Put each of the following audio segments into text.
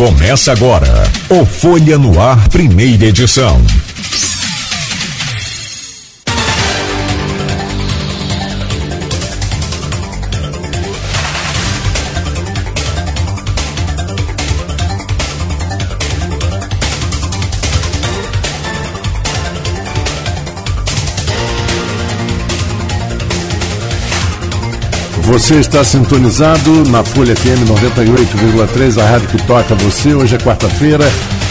Começa agora o Folha no Ar, primeira edição. Você está sintonizado na Folha FM 98,3, a rádio que toca você. Hoje é quarta-feira,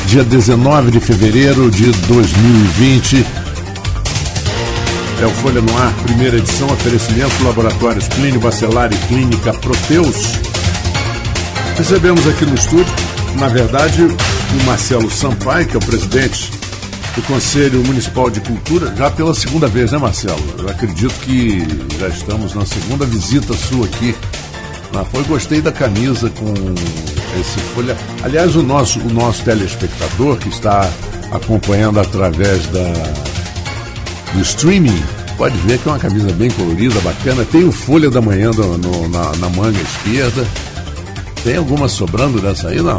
dia 19 de fevereiro de 2020. É o Folha no Ar, primeira edição, oferecimento Laboratórios Clínio Bacelar e Clínica Proteus. Recebemos aqui no estúdio, na verdade, o Marcelo Sampaio, que é o presidente do Conselho Municipal de Cultura, já pela segunda vez, né, Marcelo? Eu acredito que já estamos na segunda visita sua aqui. Ah, foi, gostei da camisa com esse folha. Aliás, o nosso, o nosso telespectador que está acompanhando através da, do streaming, pode ver que é uma camisa bem colorida, bacana. Tem o Folha da Manhã no, na, na manga esquerda. Tem alguma sobrando dessa aí, não?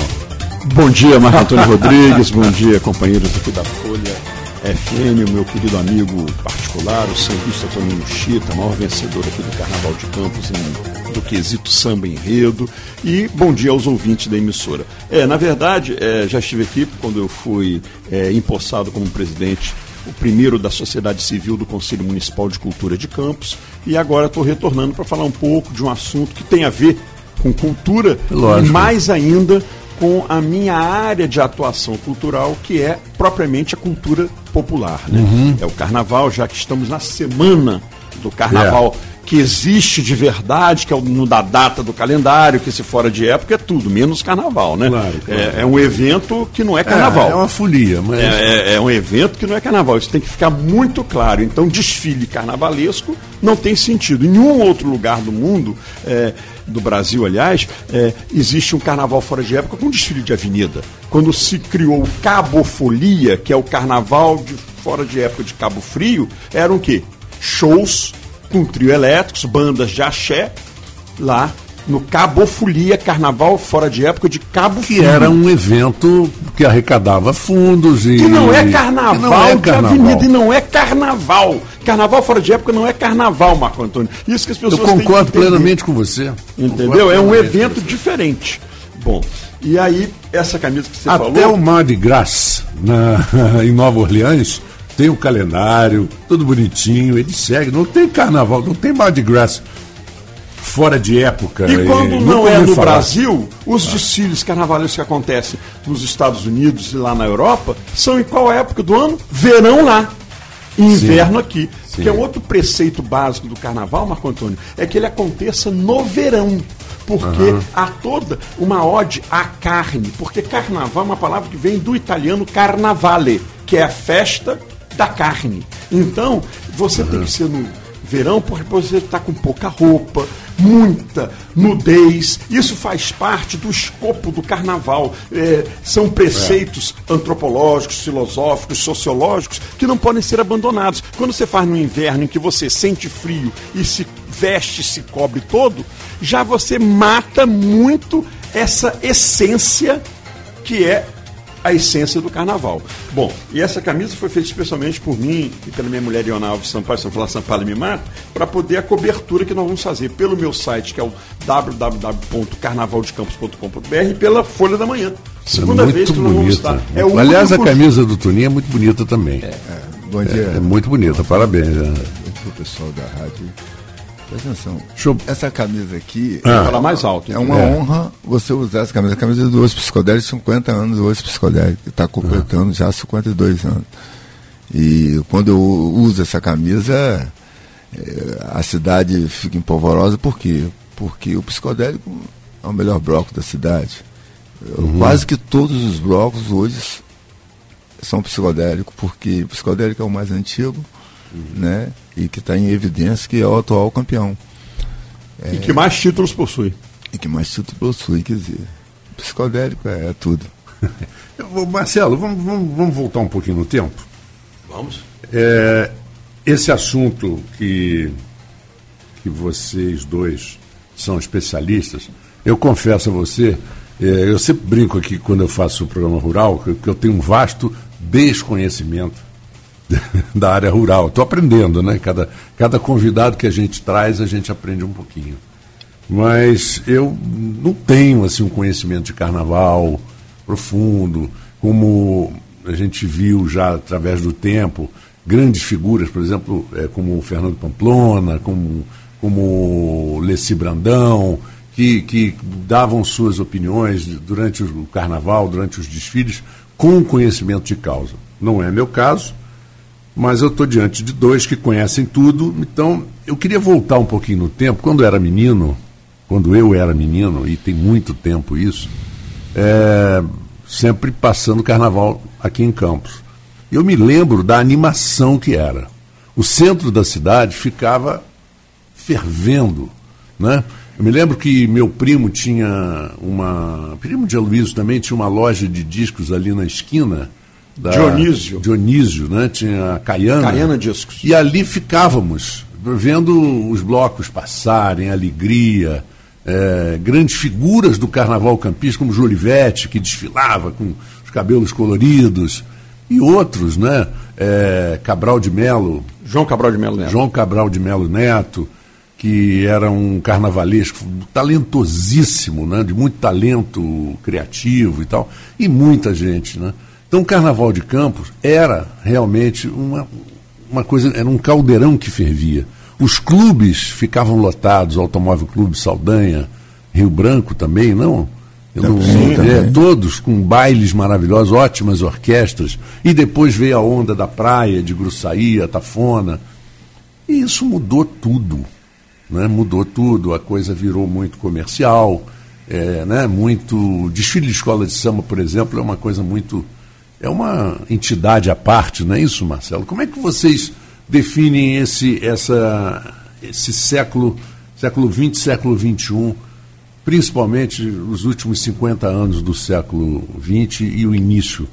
Bom dia, Marco Antônio Rodrigues, bom dia, companheiros aqui da Folha FM, o meu querido amigo particular, o sambista Toninho Chita, maior vencedor aqui do Carnaval de Campos em, do quesito samba enredo. E bom dia aos ouvintes da emissora. É, na verdade, é, já estive aqui quando eu fui é, empossado como presidente o primeiro da sociedade civil do Conselho Municipal de Cultura de Campos, e agora estou retornando para falar um pouco de um assunto que tem a ver com cultura Lógico. e mais ainda com a minha área de atuação cultural, que é propriamente a cultura popular. Né? Uhum. É o carnaval, já que estamos na semana do carnaval. É. Que existe de verdade, que é o no da data do calendário, que se fora de época é tudo, menos carnaval, né? Claro, claro. É, é, um evento que não é carnaval. É, é uma folia, mas. É, é, é um evento que não é carnaval. Isso tem que ficar muito claro. Então, desfile carnavalesco não tem sentido. Em nenhum outro lugar do mundo é, do Brasil, aliás, é, existe um carnaval fora de época com desfile de avenida. Quando se criou o Cabofolia, que é o carnaval de fora de época de Cabo Frio, eram o quê? Shows com trio elétricos, bandas de axé, lá no Cabofolia, carnaval fora de época de Cabo Que era um evento que arrecadava fundos e. Que não é carnaval, não é carnaval. de avenida, e não é carnaval. Carnaval fora de época não é carnaval, Marco Antônio. Isso que as pessoas Eu concordo plenamente com você. Entendeu? É um evento diferente. Bom, e aí, essa camisa que você Até falou. Até o Mardi Gras, na, em Nova Orleans, tem o um calendário, tudo bonitinho, ele segue. Não tem carnaval, não tem Mardi Gras fora de época. E quando e não é no falar. Brasil, os ah. desfiles carnavalescos que acontecem nos Estados Unidos e lá na Europa são em qual época do ano? Verão lá. Inverno Sim. aqui. Sim. Que é outro preceito básico do carnaval, Marco Antônio, é que ele aconteça no verão porque uhum. há toda uma ode à carne, porque carnaval é uma palavra que vem do italiano carnavale, que é a festa da carne. Então, você uhum. tem que ser no verão porque você está com pouca roupa, muita nudez. Isso faz parte do escopo do carnaval. É, são preceitos é. antropológicos, filosóficos, sociológicos que não podem ser abandonados. Quando você faz no inverno em que você sente frio e se veste, se cobre todo, já você mata muito essa essência que é a essência do carnaval. Bom, e essa camisa foi feita especialmente por mim e pela minha mulher Iona Alves Sampaio, São Paulo Sampaio me mata, para poder a cobertura que nós vamos fazer pelo meu site, que é o www.carnavaldecampos.com.br e pela Folha da Manhã. Segunda é vez que nós vamos estar. É o Aliás, a camisa do Tuninho é muito bonita também. É, é, bom dia. É, é muito bonita, parabéns. Né? Para pessoal da rádio. Presta atenção. Eu... Essa camisa aqui. Ah. Falar mais alto. É uma é. honra você usar essa camisa. A camisa do Osso Psicodélico, 50 anos do Osso Psicodélico. Está completando ah. já 52 anos. E quando eu uso essa camisa, é, a cidade fica empolvorosa. Por quê? Porque o psicodélico é o melhor bloco da cidade. Uhum. Quase que todos os blocos hoje são psicodélicos, porque o psicodélico é o mais antigo. Né? e que está em evidência que é o atual campeão. É, e que mais títulos possui. E que mais títulos possui, quer dizer, psicodélico é, é tudo. Marcelo, vamos, vamos, vamos, voltar um pouquinho no tempo? Vamos. É, esse assunto que, que vocês dois são especialistas, eu confesso a você É, eu sempre brinco aqui quando eu faço o programa rural, que, que eu tenho um vasto desconhecimento da área rural. Estou aprendendo, né? Cada, cada convidado que a gente traz, a gente aprende um pouquinho. Mas eu não tenho assim um conhecimento de carnaval profundo, como a gente viu já através do tempo, grandes figuras, por exemplo, é, como o Fernando Pamplona, como, como o Leci Brandão, que, que davam suas opiniões durante o carnaval, durante os desfiles, com conhecimento de causa. Não é meu caso, mas eu estou diante de dois que conhecem tudo, então eu queria voltar um pouquinho no tempo. Quando eu era menino, quando eu era menino, e tem muito tempo isso, é, sempre passando carnaval aqui em Campos. Eu me lembro da animação que era. O centro da cidade ficava fervendo, né? Eu me lembro que meu primo tinha uma. Primo de Aloysio também tinha uma loja de discos ali na esquina. Da, Dionísio. Dionísio, né? Tinha a Caiana. Caiana Discos. E ali ficávamos, vendo os blocos passarem, alegria, é, grandes figuras do carnaval campista, como Jolivete, que desfilava com os cabelos coloridos, e outros, né? É, Cabral de Melo. João Cabral de Melo Neto. João Cabral de Melo Neto que era um carnavalesco talentosíssimo, né? de muito talento criativo e tal, e muita gente. Né? Então o Carnaval de Campos era realmente uma, uma coisa, era um caldeirão que fervia. Os clubes ficavam lotados, Automóvel Clube Saldanha, Rio Branco também, não? Eu não, Sim, é, todos com bailes maravilhosos, ótimas orquestras, e depois veio a onda da praia, de Gruçaí, Tafona. E isso mudou tudo né? mudou tudo, a coisa virou muito comercial, é, né? muito. Desfile de escola de samba, por exemplo, é uma coisa muito. É uma entidade à parte, não é isso, Marcelo? Como é que vocês definem esse, essa, esse século, século XX, século XXI, principalmente os últimos 50 anos do século XX e o início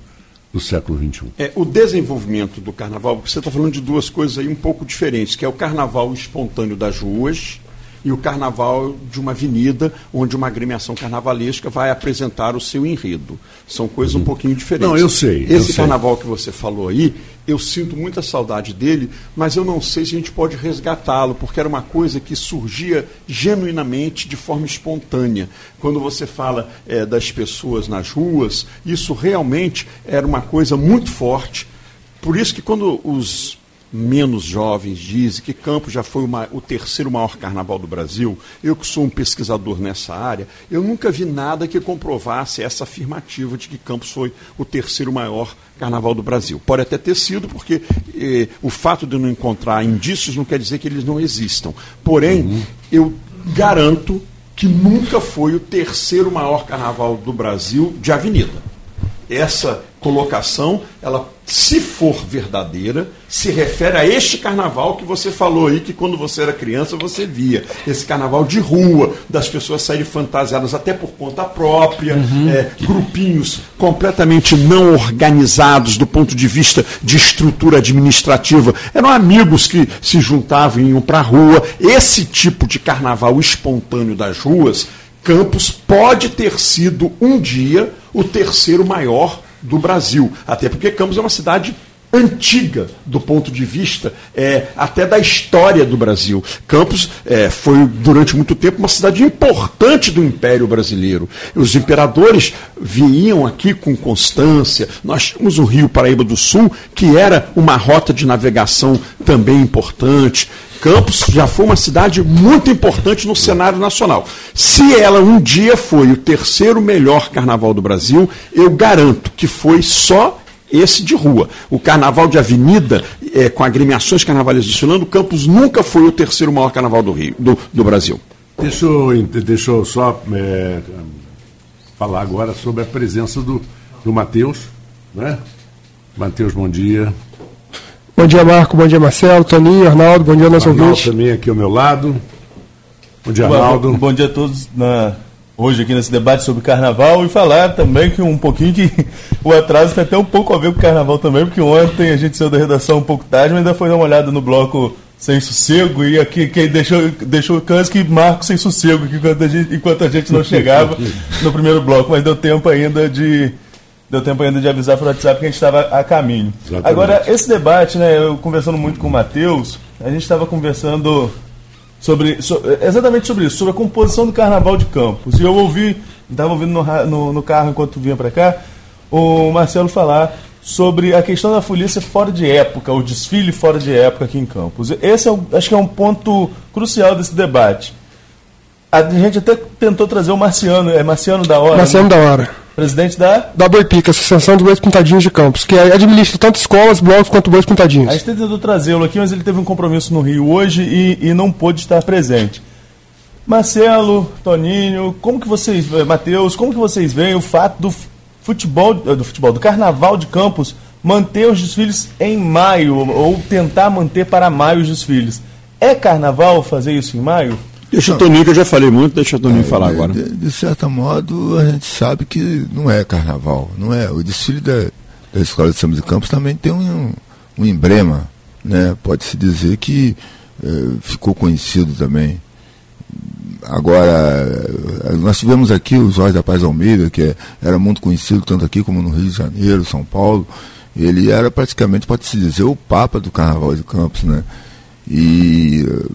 do século XXI. É, o desenvolvimento do carnaval, você está falando de duas coisas aí um pouco diferentes, que é o carnaval espontâneo das ruas e o carnaval de uma avenida onde uma agremiação carnavalesca vai apresentar o seu enredo. São coisas uhum. um pouquinho diferentes. Não, eu sei. Esse eu carnaval sei. que você falou aí, eu sinto muita saudade dele, mas eu não sei se a gente pode resgatá-lo, porque era uma coisa que surgia genuinamente de forma espontânea. Quando você fala é, das pessoas nas ruas, isso realmente era uma coisa muito forte. Por isso que quando os menos jovens dizem que Campos já foi uma, o terceiro maior carnaval do Brasil. Eu que sou um pesquisador nessa área, eu nunca vi nada que comprovasse essa afirmativa de que Campos foi o terceiro maior carnaval do Brasil. Pode até ter sido, porque eh, o fato de não encontrar indícios não quer dizer que eles não existam. Porém, uhum. eu garanto que nunca foi o terceiro maior carnaval do Brasil de avenida. Essa colocação, ela, se for verdadeira, se refere a este carnaval que você falou aí, que quando você era criança você via. Esse carnaval de rua, das pessoas saírem fantasiadas até por conta própria, uhum. é, grupinhos completamente não organizados do ponto de vista de estrutura administrativa. Eram amigos que se juntavam e iam para a rua. Esse tipo de carnaval espontâneo das ruas, Campos pode ter sido um dia o terceiro maior do Brasil. Até porque Campos é uma cidade antiga do ponto de vista é, até da história do Brasil. Campos é, foi durante muito tempo uma cidade importante do Império Brasileiro. Os imperadores vinham aqui com constância. Nós tínhamos o Rio Paraíba do Sul, que era uma rota de navegação também importante. Campos já foi uma cidade muito importante no cenário nacional. Se ela um dia foi o terceiro melhor carnaval do Brasil, eu garanto que foi só esse de rua. O carnaval de avenida, é, com agremiações carnavalescas desfilando, Campos nunca foi o terceiro maior carnaval do Rio, do, do Brasil. Deixa eu, deixa eu só é, falar agora sobre a presença do, do Matheus. Né? Matheus, bom dia. Bom dia, Marco. Bom dia, Marcelo, Toninho, Arnaldo. Bom dia, nosso ouvinte. também aqui ao meu lado. Bom dia, Arnaldo. Bom, bom dia a todos na, hoje aqui nesse debate sobre carnaval e falar também que um pouquinho que o atraso tem até um pouco a ver com o carnaval também, porque ontem a gente saiu da redação um pouco tarde, mas ainda foi dar uma olhada no bloco sem sossego e aqui quem deixou, deixou Kansky e Marco sem sossego enquanto a, gente, enquanto a gente não chegava no primeiro bloco, mas deu tempo ainda de deu tempo ainda de avisar para o WhatsApp que a gente estava a caminho. Exatamente. Agora, esse debate, né, eu conversando muito com o Matheus, a gente estava conversando sobre, sobre, exatamente sobre isso, sobre a composição do Carnaval de Campos. E eu ouvi, estava ouvindo no, no, no carro enquanto vinha para cá, o Marcelo falar sobre a questão da polícia fora de época, o desfile fora de época aqui em Campos. Esse é, acho que é um ponto crucial desse debate. A gente até tentou trazer o Marciano, é Marciano da Hora. Marciano né? da Hora. Presidente da? Da Boipica, Associação dos Bois Pintadinhos de Campos, que administra tanto escolas, blocos quanto bois pintadinhos. A gente tentou trazê-lo aqui, mas ele teve um compromisso no Rio hoje e, e não pôde estar presente. Marcelo, Toninho, como que vocês, Matheus, como que vocês veem o fato do futebol, do futebol, do Carnaval de Campos manter os desfiles em maio, ou tentar manter para maio os desfiles. É carnaval fazer isso em maio? Deixa o Toninho, que eu já falei muito, deixa o Toninho é, falar agora. De, de, certo modo, a gente sabe que não é carnaval, não é. O desfile da, da Escola de Samba de Campos também tem um, um emblema, né? Pode-se dizer que é, ficou conhecido também. Agora, nós tivemos aqui o Jorge da Paz Almeida, que é, era muito conhecido tanto aqui como no Rio de Janeiro, São Paulo. Ele era praticamente, pode-se dizer, o papa do Carnaval de Campos, né? E eh,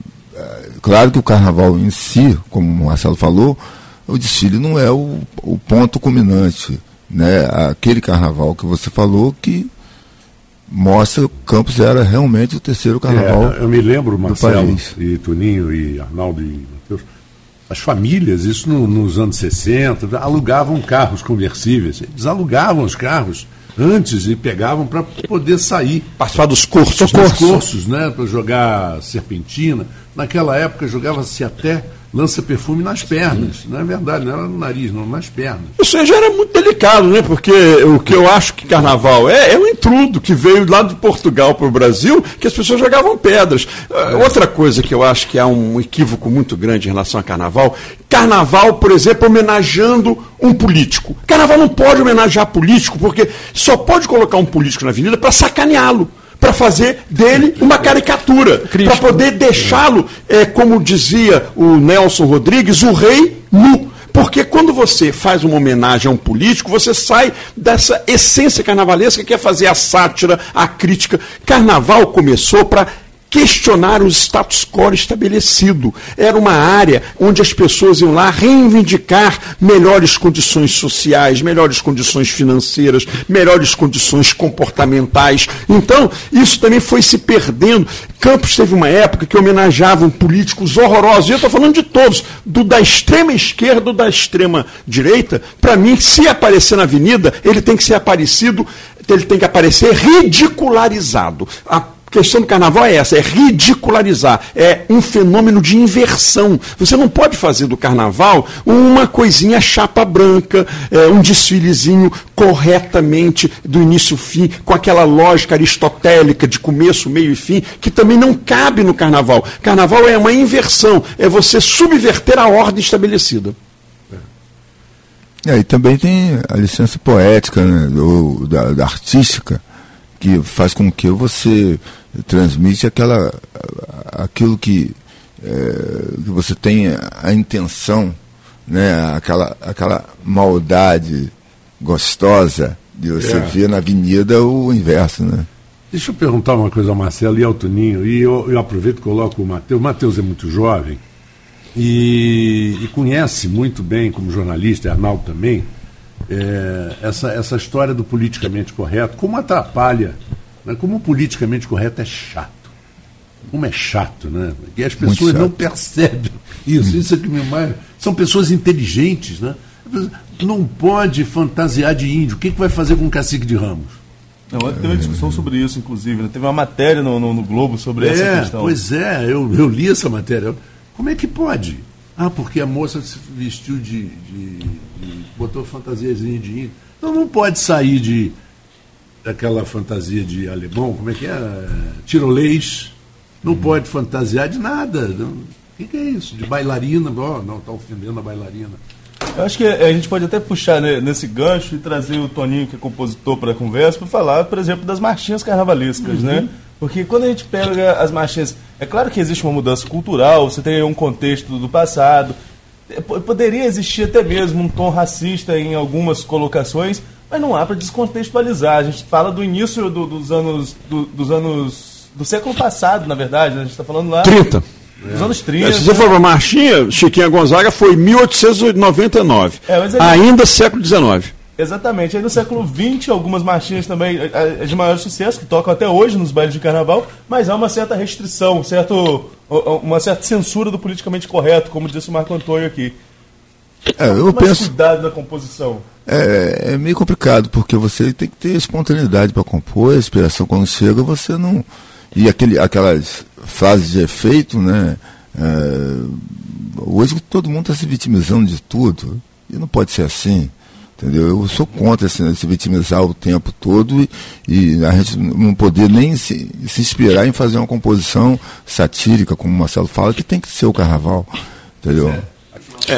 claro que o Carnaval em si, como o Marcelo falou, o desfile não é o, o ponto culminante, né? Aquele Carnaval que você falou que mostra que Campos era realmente o terceiro carnaval. É, eu me lembro, Marcelo e Tuninho e Arnaldo e Matheus, as famílias, isso no, nos anos 60, alugavam carros conversíveis. Eles alugavam os carros antes e pegavam para poder sair. Participar dos cursos. Dos cursos, cursos né? Para jogar serpentina. Naquela época jogava-se até lança-perfume nas pernas. Não é verdade, não era no nariz, não, nas pernas. Isso já era muito delicado, né? Porque o que eu acho que carnaval é, é um intrudo que veio lá de Portugal para o Brasil, que as pessoas jogavam pedras. É. Outra coisa que eu acho que há um equívoco muito grande em relação a carnaval, carnaval, por exemplo, homenageando um político. Carnaval não pode homenagear político, porque só pode colocar um político na avenida para sacaneá-lo para fazer dele uma caricatura, para poder deixá-lo, é, como dizia o Nelson Rodrigues, o rei nu. Porque quando você faz uma homenagem a um político, você sai dessa essência carnavalesca que é fazer a sátira, a crítica. Carnaval começou para questionar o status quo estabelecido. Era uma área onde as pessoas iam lá reivindicar melhores condições sociais, melhores condições financeiras, melhores condições comportamentais. Então, isso também foi se perdendo. Campos teve uma época que homenageavam políticos horrorosos. E eu estou falando de todos, do da extrema esquerda, do da extrema direita. Para mim, se aparecer na avenida, ele tem que ser aparecido, ele tem que aparecer ridicularizado. A questão do carnaval é essa, é ridicularizar, é um fenômeno de inversão. Você não pode fazer do carnaval uma coisinha chapa branca, é, um desfilezinho corretamente do início ao fim, com aquela lógica aristotélica de começo, meio e fim, que também não cabe no carnaval. Carnaval é uma inversão, é você subverter a ordem estabelecida. É, e também tem a licença poética, né, do, da, da artística, que faz com que você transmite aquela, aquilo que, é, que você tem a intenção, né, aquela, aquela maldade gostosa de você é. ver na avenida o inverso. Né? Deixa eu perguntar uma coisa ao Marcelo e ao Toninho, e eu, eu aproveito e coloco o Matheus. O Matheus é muito jovem e, e, conhece muito bem, como jornalista, e Arnaldo também, é, essa, essa história do politicamente correto, como atrapalha mas como o politicamente correto é chato. Como é chato, né? E as pessoas não percebem isso. Isso é que me mais. São pessoas inteligentes, né? Não pode fantasiar de índio. O que, que vai fazer com o cacique de Ramos? Não, teve uma discussão sobre isso, inclusive. Né? Teve uma matéria no, no, no Globo sobre é, essa questão. Pois é, eu, eu li essa matéria. Como é que pode? Ah, porque a moça se vestiu de. de, de botou fantasiazinha de índio. Então não pode sair de aquela fantasia de alemão, como é que é? Tirolês. Não hum. pode fantasiar de nada. O que, que, é isso? De bailarina? Oh, não, está ofendendo a bailarina. Eu acho que a gente pode até puxar nesse gancho e trazer o Toninho, que é compositor, para a conversa, para falar, por exemplo, das marchinhas carnavalescas, uhum. né? Porque quando a gente pega as marchinhas, é claro que existe uma mudança cultural, você tem um contexto do passado, é, poderia existir até mesmo um tom racista em algumas colocações, mas não há para descontextualizar. A gente fala do início do, dos anos do, dos anos do século passado, na verdade, né? a gente está falando lá 30. dos anos 30. É, se você for para marchinha, Chiquinha Gonzaga foi 1899. É, mas ele- Ainda século XIX. Exatamente. Aí no século XX, algumas marchinhas também eh, eh, de maior sucesso, que tocam até hoje nos bailes de carnaval, mas há uma certa restrição, um certo, uma certa censura do politicamente correto, como disse o Marco Antônio aqui. É, eu Mais penso. cuidado na composição. É, é meio complicado, porque você tem que ter espontaneidade para compor, a inspiração quando chega, você não. E aquele, aquelas frases de efeito, né? É, hoje todo mundo está se vitimizando de tudo. E não pode ser assim. Entendeu? Eu sou contra esse, se vitimizar o tempo todo e, e a gente não poder nem se, se inspirar em fazer uma composição satírica, como o Marcelo fala, que tem que ser o carnaval. Entendeu? É,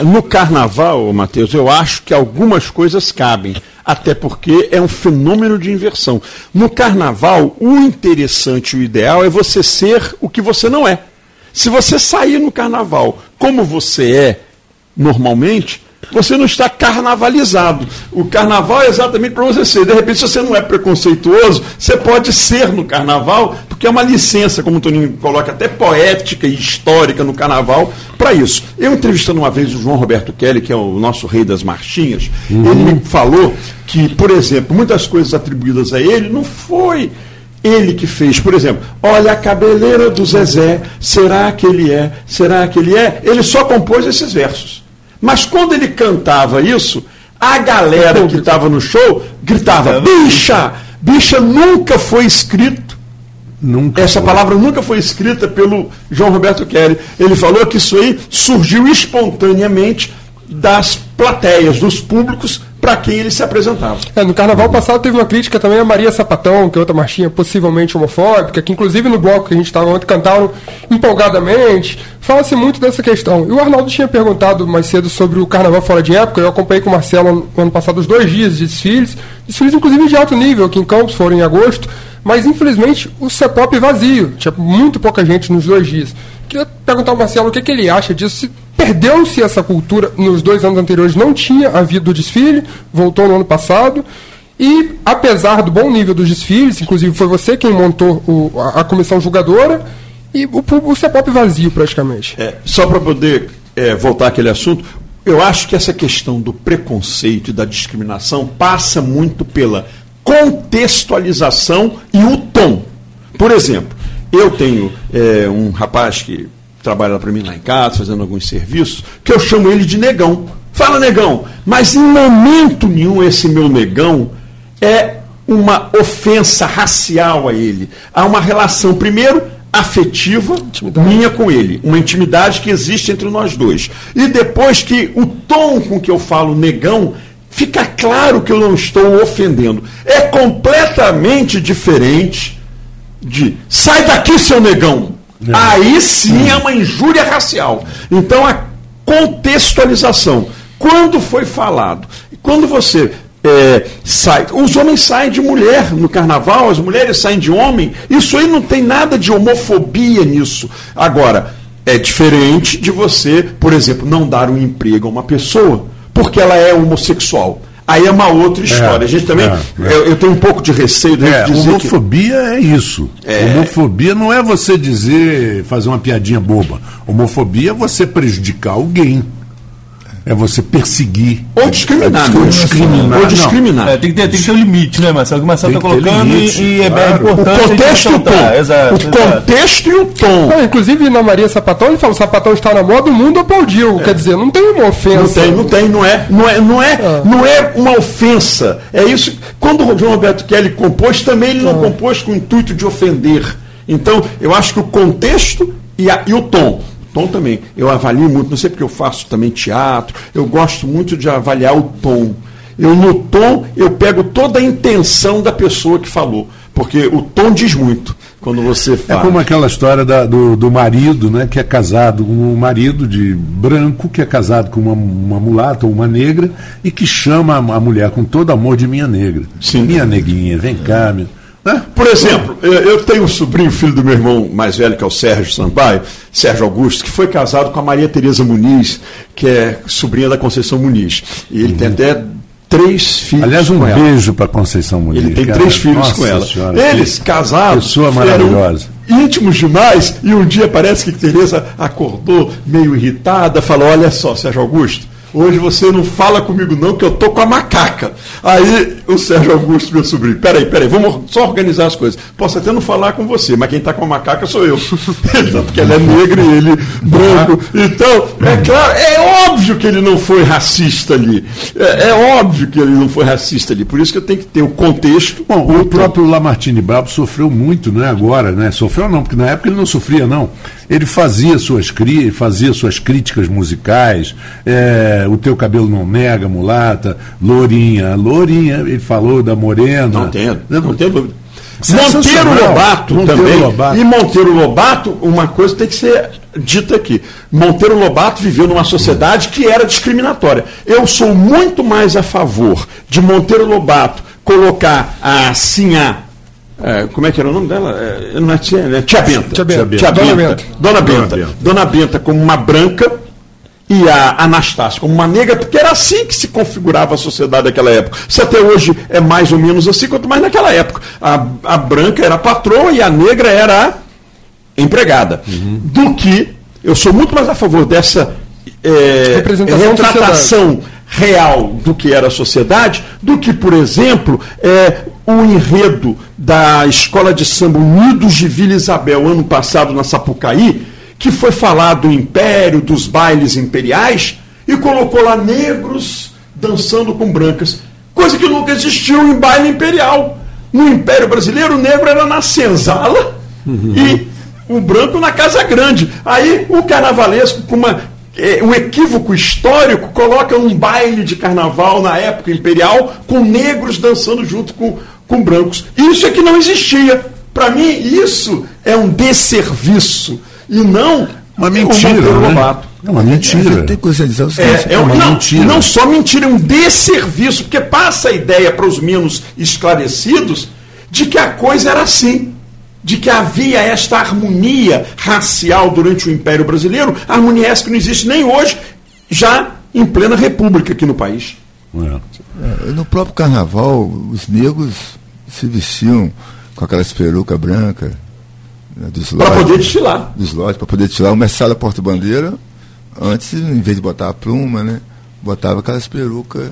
no carnaval, Matheus, eu acho que algumas coisas cabem. Até porque é um fenômeno de inversão. No carnaval, o interessante, o ideal é você ser o que você não é. Se você sair no carnaval como você é normalmente, você não está carnavalizado. O carnaval é exatamente para você ser. De repente, se você não é preconceituoso, você pode ser no carnaval, porque é uma licença, como o Toninho coloca, até poética e histórica no carnaval, para isso. Eu entrevistando uma vez o João Roberto Kelly, que é o nosso rei das marchinhas, ele me falou que, por exemplo, muitas coisas atribuídas a ele não foi ele que fez, por exemplo, olha a cabeleira do Zezé, será que ele é? Será que ele é? Ele só compôs esses versos. Mas quando ele cantava isso, a galera que estava no show gritava: bicha! Bicha nunca foi escrito. Nunca Essa foi. palavra nunca foi escrita pelo João Roberto Kelly. Ele falou que isso aí surgiu espontaneamente das plateias, dos públicos para quem ele se apresentava. É, no carnaval passado teve uma crítica também a Maria Sapatão, que é outra marchinha possivelmente homofóbica, que inclusive no bloco que a gente estava ontem cantaram empolgadamente. Fala-se muito dessa questão. E o Arnaldo tinha perguntado mais cedo sobre o carnaval fora de época. Eu acompanhei com o Marcelo no ano passado os dois dias de desfiles, desfiles inclusive de alto nível, que em Campos foram em agosto. Mas infelizmente o CEPOP vazio, tinha muito pouca gente nos dois dias. Queria perguntar ao Marcelo o que, que ele acha disso. Se perdeu-se essa cultura nos dois anos anteriores, não tinha havido desfile, voltou no ano passado. E apesar do bom nível dos desfiles, inclusive foi você quem montou o- a, a comissão julgadora, e o, o CEPOP vazio praticamente. É, só para poder é, voltar àquele assunto, eu acho que essa questão do preconceito e da discriminação passa muito pela contextualização e o tom. Por exemplo, eu tenho é, um rapaz que trabalha para mim lá em casa, fazendo alguns serviços, que eu chamo ele de negão. Fala, negão, mas em momento nenhum esse meu negão é uma ofensa racial a ele. Há uma relação, primeiro, afetiva minha com ele, uma intimidade que existe entre nós dois. E depois que o tom com que eu falo negão, fica claro que eu não estou ofendendo. É completamente diferente de sai daqui, seu negão. Aí sim é uma injúria racial. Então a contextualização. Quando foi falado, quando você é, sai, os homens saem de mulher no carnaval, as mulheres saem de homem, isso aí não tem nada de homofobia nisso. Agora, é diferente de você, por exemplo, não dar um emprego a uma pessoa porque ela é homossexual. Aí é uma outra história. a gente também. é, é. Eu, eu tenho um pouco de receio de É, dizer que. homofobia é isso. Homofobia não é você dizer, fazer uma piadinha boba. Homofobia é você prejudicar alguém. É você perseguir. Ou discriminar. É né? discriminar. Ou discriminar. É, tem, que ter, tem que ter um limite, né, Marcelo? O que o Marcelo está colocando limite, e, e é bem claro. O importante. gente contexto e o tom. Exato, o exato. contexto e o tom. Ah, inclusive na Maria Sapatão ele falou: Sapatão está na moda, o mundo aplaudiu. Quer dizer, não tem uma Não ofensa. tem, não tem, não é, não é, não é, não é uma ofensa. É isso. Quando o João Roberto Kelly compôs, também ele não compôs com o intuito de ofender. Então, eu acho que o contexto e, a- e o tom. Tom também. Eu avalio muito, não sei porque eu faço também teatro, eu gosto muito de avaliar o tom. Eu, no tom, eu pego toda a intenção da pessoa que falou. Porque o tom diz muito quando você É fala. como aquela história da- do, do marido, né, que é casado com um marido de branco, que é casado com uma, uma mulata ou uma negra, e que chama a, a mulher com todo amor de minha negra. Sim. Minha neguinha, vem cá. Meu. Né? Por exemplo, eu tenho um sobrinho, filho do meu irmão mais velho, que é o Sérgio Sampaio, Sérgio Augusto, que foi casado com a Maria Tereza Muniz, que é sobrinha da Conceição Muniz. E ele uhum. tem até três filhos. Aliás, um beijo para Conceição Muniz. Ele tem cara. três filhos Nossa com ela. Senhora, Eles, casados, pessoa maravilhosa. íntimos demais, e um dia parece que Tereza acordou meio irritada, falou: Olha só, Sérgio Augusto Hoje você não fala comigo não, que eu tô com a macaca. Aí o Sérgio Augusto, meu sobrinho, peraí, peraí, vamos só organizar as coisas. Posso até não falar com você, mas quem está com a macaca sou eu. então, porque ela é negra e ele branco. Então, é claro, é óbvio que ele não foi racista ali. É, é óbvio que ele não foi racista ali. Por isso que eu tenho que ter o contexto. Bom, o próprio Lamartine Brabo sofreu muito, não é agora, né? Sofreu não, porque na época ele não sofria, não. Ele fazia suas, cri... fazia suas críticas musicais, é, o teu cabelo não nega, mulata, lourinha, lourinha, ele falou da morena. Não tenho, não, não tenho dúvida. Monteiro Lobato Monteiro também. Lobato. E Monteiro Lobato, uma coisa tem que ser dita aqui. Monteiro Lobato viveu numa sociedade que era discriminatória. Eu sou muito mais a favor de Monteiro Lobato colocar a Sinhá é, como é que era o nome dela? É, não é tia, é tia Benta. Tia Benta. Tia Benta. Dona Benta. Dona Benta. Dona Benta como uma branca e a Anastácia como uma negra, porque era assim que se configurava a sociedade naquela época. Se até hoje é mais ou menos assim, quanto mais naquela época. A, a branca era a patroa e a negra era a empregada. Uhum. Do que eu sou muito mais a favor dessa é, retratação real do que era a sociedade, do que, por exemplo, é, o enredo da Escola de Samba Unidos de Vila Isabel, ano passado na Sapucaí, que foi falar do império, dos bailes imperiais, e colocou lá negros dançando com brancas, coisa que nunca existiu em baile imperial. No Império Brasileiro, o negro era na senzala uhum. e o branco na Casa Grande. Aí o carnavalesco, com uma um equívoco histórico coloca um baile de carnaval na época imperial com negros dançando junto com, com brancos. Isso é que não existia. Para mim, isso é um desserviço e não uma mentira. Né? É uma mentira. Tem coisa dizer é, é, uma não, mentira. Não só mentira, é um desserviço, porque passa a ideia para os menos esclarecidos de que a coisa era assim de que havia esta harmonia racial durante o Império Brasileiro, harmonia essa que não existe nem hoje, já em plena república aqui no país. É. No próprio carnaval, os negros se vestiam com aquelas perucas brancas. Né, para poder desfilar. Dos lotes, para poder desfilar. O Messala Porta-Bandeira, antes, em vez de botar a pluma, né, botava aquelas perucas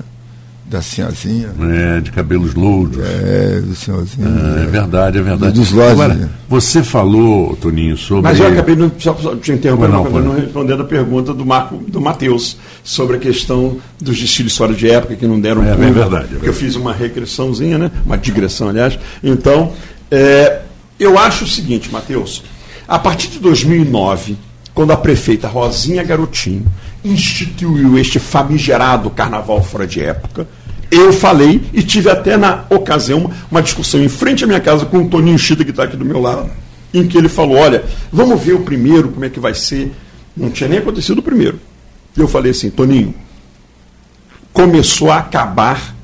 da senhorzinha. É, de cabelos louros. É, do senhorzinho. É, é verdade, é verdade. Dos lojas. Agora, você falou, Toninho, sobre. Mas eu acabei não, só, só te interrompendo, não, não, não respondendo a pergunta do Marco do Matheus sobre a questão dos desfiles fora de época que não deram. É, é verdade. É verdade. Porque eu fiz uma regressãozinha, né? Uma digressão, aliás. Então, é, eu acho o seguinte, Matheus. A partir de 2009, quando a prefeita Rosinha Garotinho instituiu este famigerado carnaval fora de época. Eu falei e tive até na ocasião uma discussão em frente à minha casa com o Toninho Chita, que está aqui do meu lado, em que ele falou: Olha, vamos ver o primeiro, como é que vai ser. Não tinha nem acontecido o primeiro. E eu falei assim: Toninho, começou a acabar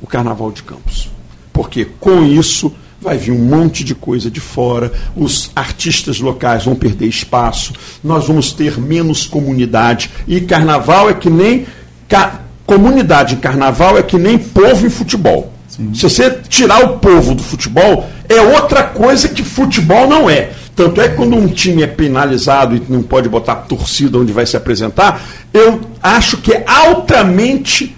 o carnaval de Campos. Porque com isso vai vir um monte de coisa de fora, os artistas locais vão perder espaço, nós vamos ter menos comunidade. E carnaval é que nem. Ca, comunidade em carnaval é que nem povo em futebol. Sim. Se você tirar o povo do futebol, é outra coisa que futebol não é. Tanto é que quando um time é penalizado e não pode botar torcida onde vai se apresentar, eu acho que é altamente,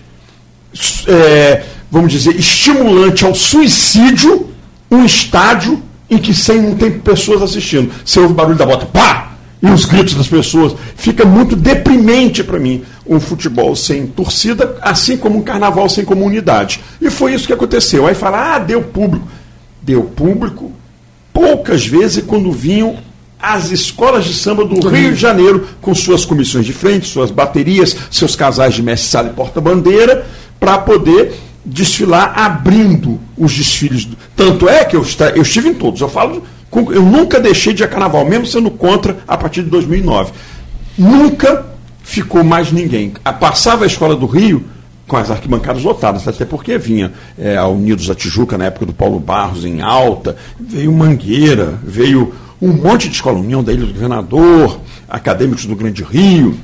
é, vamos dizer, estimulante ao suicídio um estádio em que sem, não tem pessoas assistindo. Você ouve o barulho da bota, pá! E os gritos das pessoas. Fica muito deprimente para mim um futebol sem torcida, assim como um carnaval sem comunidade. E foi isso que aconteceu. Aí fala, ah, deu público. Deu público poucas vezes quando vinham as escolas de samba do Rio de Janeiro, com suas comissões de frente, suas baterias, seus casais de mestre sala e porta-bandeira, para poder desfilar abrindo os desfiles. Tanto é que eu, eu estive em todos. Eu falo, eu nunca deixei de ir a carnaval, mesmo sendo contra a partir de 2009. Nunca ficou mais ninguém. Passava a escola do Rio, com as arquibancadas lotadas, até porque vinha é, a Unidos da Tijuca, na época do Paulo Barros, em alta, veio Mangueira, veio um monte de escola, União da Ilha do Governador, acadêmicos do Grande Rio.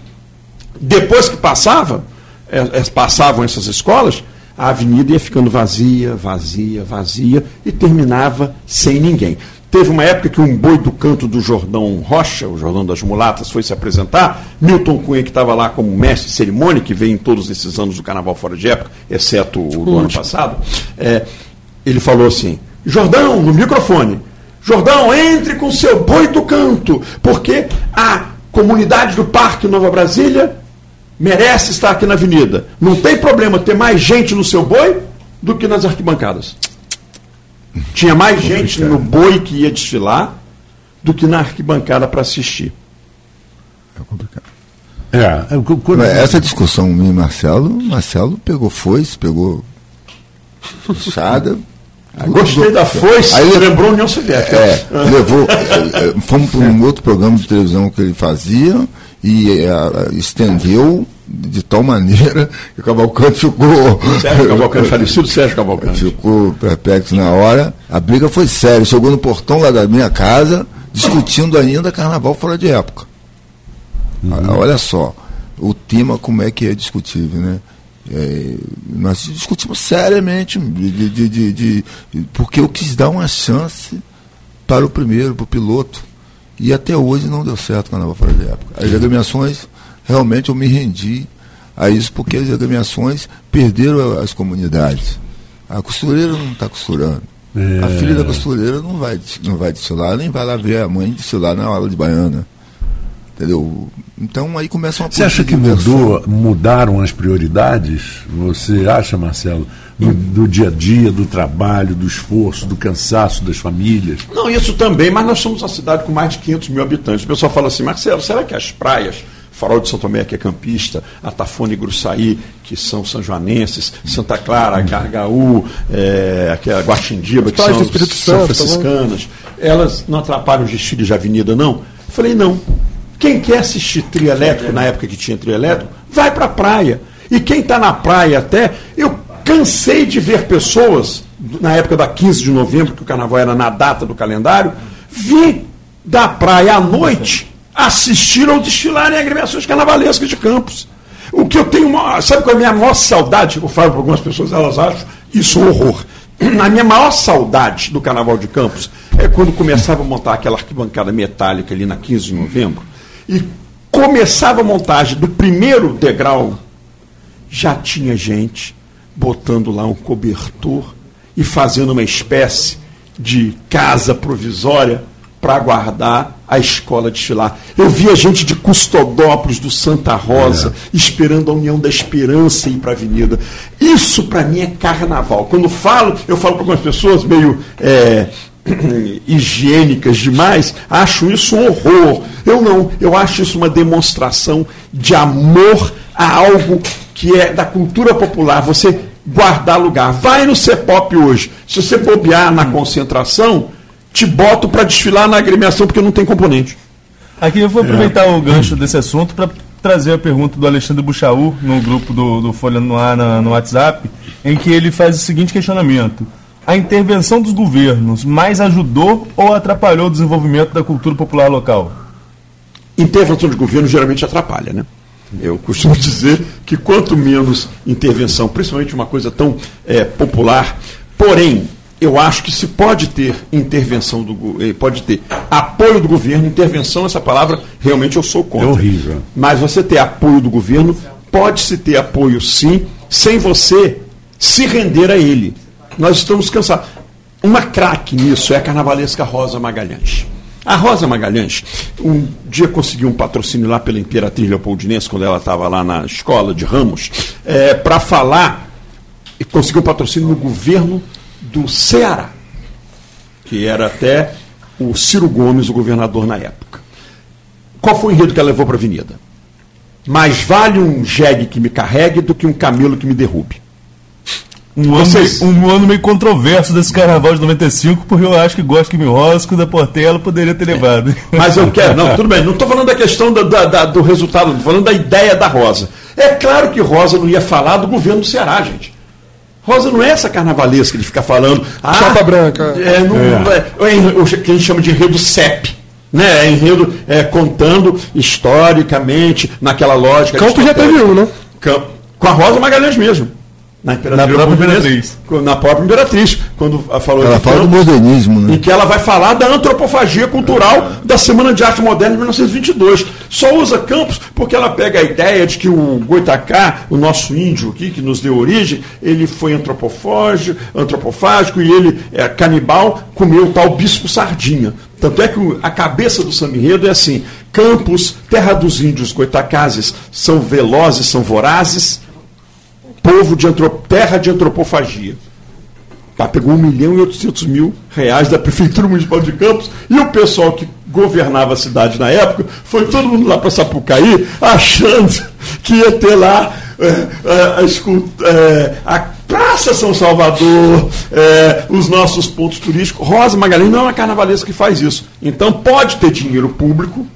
Depois que passava, é, é, passavam essas escolas, a avenida ia ficando vazia, vazia, vazia e terminava sem ninguém. Teve uma época que um boi do canto do Jordão Rocha, o Jordão das Mulatas, foi se apresentar. Milton Cunha, que estava lá como mestre de cerimônia, que veio em todos esses anos do Carnaval Fora de Época, exceto o do ano passado, é, ele falou assim: Jordão, no microfone, Jordão, entre com seu boi do canto, porque a comunidade do Parque Nova Brasília merece estar aqui na avenida. Não tem problema ter mais gente no seu boi do que nas arquibancadas. Tinha mais gente no boi que ia desfilar do que na arquibancada para assistir. É complicado. É, é quando... Essa discussão, mim e Marcelo, Marcelo pegou foice, pegou puxada. Gostei da foice, aí lembrou a União Soviética. É, levou, é, é, fomos para um outro programa de televisão que ele fazia e é, estendeu de tal maneira que o Cavalcante ficou. Sérgio Cavalcante, falecido Sérgio Cavalcante. Ficou perplexo na hora. A briga foi séria. Chegou no portão lá da minha casa, discutindo ainda carnaval fora de época. Uhum. Olha só, o tema como é que é discutível, né? É, nós discutimos seriamente de, de, de, de, porque eu quis dar uma chance para o primeiro, para o piloto. E até hoje não deu certo o carnaval fora de época. As agremiações realmente eu me rendi a isso porque as agremiações perderam as comunidades. A costureira não está costurando. É. A filha da costureira não vai, não vai desfilar, nem vai lá ver a mãe desfilar na aula de baiana. Entendeu? Então aí começa uma Você acha que mudou, mudaram as prioridades? Você acha, Marcelo? Do, do, dia a dia, do trabalho, do esforço, do cansaço das famílias? Não, isso também, mas nós somos uma cidade com mais de 500 mil habitantes. O pessoal fala assim, Marcelo, será que as praias Farol de São Tomé, que é campista, Atafone e Gruçaí, que são sanjoanenses, Santa Clara, Gargaú, é, aqui é Guaxindiba, que são, são tá franciscanas, elas não atrapalham os desfiles de avenida, não? Eu falei, não. Quem quer assistir trio elétrico, na época que tinha trio elétrico, vai para a praia. E quem está na praia até, eu cansei de ver pessoas, na época da 15 de novembro, que o carnaval era na data do calendário, vir da praia à noite assistiram ou desfilarem agremiações carnavalescas de campos. O que eu tenho, uma, sabe qual é a minha maior saudade? Eu falo para algumas pessoas, elas acham isso um horror. A minha maior saudade do Carnaval de Campos é quando começava a montar aquela arquibancada metálica ali na 15 de novembro e começava a montagem do primeiro degrau, já tinha gente botando lá um cobertor e fazendo uma espécie de casa provisória para guardar a escola desfilar. Eu via gente de Custodópolis, do Santa Rosa, é. esperando a União da Esperança ir para a Avenida. Isso para mim é carnaval. Quando falo, eu falo para algumas pessoas meio é, higiênicas demais, acho isso um horror. Eu não, eu acho isso uma demonstração de amor a algo que é da cultura popular. Você guardar lugar. Vai no CEPOP hoje. Se você bobear na concentração, te boto para desfilar na agremiação porque não tem componente. Aqui eu vou aproveitar é. o gancho desse assunto para trazer a pergunta do Alexandre Buchaú no grupo do, do Folha no Ar na, no WhatsApp, em que ele faz o seguinte questionamento. A intervenção dos governos mais ajudou ou atrapalhou o desenvolvimento da cultura popular local? Intervenção de governo geralmente atrapalha, né? Eu costumo dizer que quanto menos intervenção, principalmente uma coisa tão é, popular, porém eu acho que se pode ter intervenção do eh, pode ter apoio do governo, intervenção, essa palavra realmente eu sou contra. É horrível. Mas você ter apoio do governo, pode-se ter apoio sim, sem você se render a ele. Nós estamos cansados. Uma craque nisso é a carnavalesca Rosa Magalhães. A Rosa Magalhães, um dia conseguiu um patrocínio lá pela Imperatriz Leopoldinense, quando ela estava lá na escola de Ramos, é, para falar, e conseguiu um patrocínio no governo do Ceará, que era até o Ciro Gomes, o governador na época. Qual foi o enredo que ela levou para a avenida? Mais vale um jegue que me carregue do que um camelo que me derrube. Um ano, Vocês... meio, um ano meio controverso desse carnaval de 95, porque eu acho que gosto que me rosco da Portela poderia ter levado. É. Mas eu quero, não, tudo bem, não estou falando da questão da, da, da, do resultado, estou falando da ideia da Rosa. É claro que Rosa não ia falar do governo do Ceará, gente. Rosa não é essa carnavalesca de ficar falando. Ah, Chapa branca. É, não, é. É, o que a gente chama de enredo CEP. Né? É enredo é, contando historicamente, naquela lógica. Campo já teve um, né? Com a Rosa Magalhães mesmo. Na, na própria Imperatriz. Na própria Imperatriz, quando falou Ela fala do modernismo, né? Em que ela vai falar da antropofagia cultural da Semana de Arte Moderna de 1922. Só usa Campos porque ela pega a ideia de que o Goitacá, o nosso índio aqui, que nos deu origem, ele foi antropofágico, antropofágico e ele, é, canibal, comeu o tal bispo sardinha. Tanto é que a cabeça do Samirredo é assim: Campos, terra dos índios goitacazes, são velozes, são vorazes, povo de antrop... terra de antropofagia. Tá, pegou 1 milhão e 800 mil reais da Prefeitura Municipal de Campos e o pessoal que governava a cidade na época foi todo mundo lá para Sapucaí achando que ia ter lá é, é, é, a Praça São Salvador, é, os nossos pontos turísticos. Rosa Magalhães não é uma carnavalesca que faz isso. Então pode ter dinheiro público,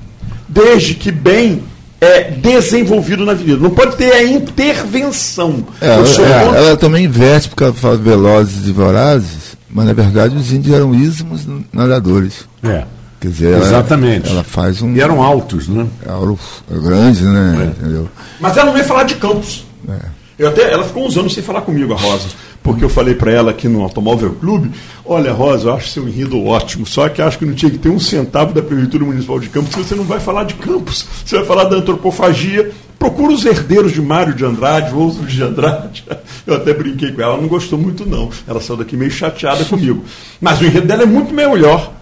desde que bem é, desenvolvido na avenida. Não pode ter a intervenção. É, ela, é, ela, também investe porque ela fala velozes e vorazes, mas na verdade os índios eram ismos nadadores. É. Quer dizer, Exatamente. Ela, ela faz um. E eram altos, né? Grandes, né? É. Entendeu? Mas ela não veio falar de campos. É. Eu até, ela ficou uns anos sem falar comigo, a Rosa porque eu falei para ela aqui no Automóvel Clube, olha Rosa, eu acho seu enredo ótimo, só que acho que não tinha que ter um centavo da Prefeitura Municipal de Campos, você não vai falar de Campos, você vai falar da antropofagia, procura os herdeiros de Mário de Andrade, outros de Andrade. Eu até brinquei com ela, ela não gostou muito não, ela saiu daqui meio chateada comigo. Mas o enredo dela é muito melhor,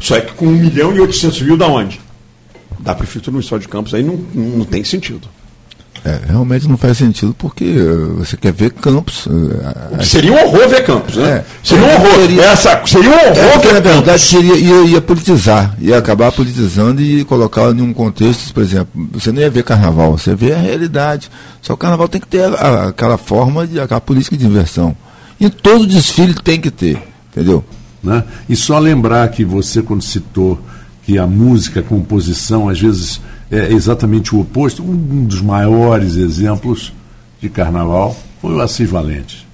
só é que com 1 milhão e 800 mil da onde? Da Prefeitura Municipal de Campos, aí não, não tem sentido. É, realmente não faz sentido porque uh, você quer ver campos. Uh, seria um horror ver campos, né? É, seria um horror. Seria, Essa, seria um horror é, na verdade seria, ia, ia, politizar, ia acabar politizando e colocar em um contexto, por exemplo, você não ia ver carnaval, você vê a realidade. Só o carnaval tem que ter a, aquela forma de aquela política de diversão. E todo desfile tem que ter, entendeu? Né? E só lembrar que você, quando citou que a música, a composição, às vezes é exatamente o oposto. Um dos maiores exemplos de carnaval foi o Assis Valente,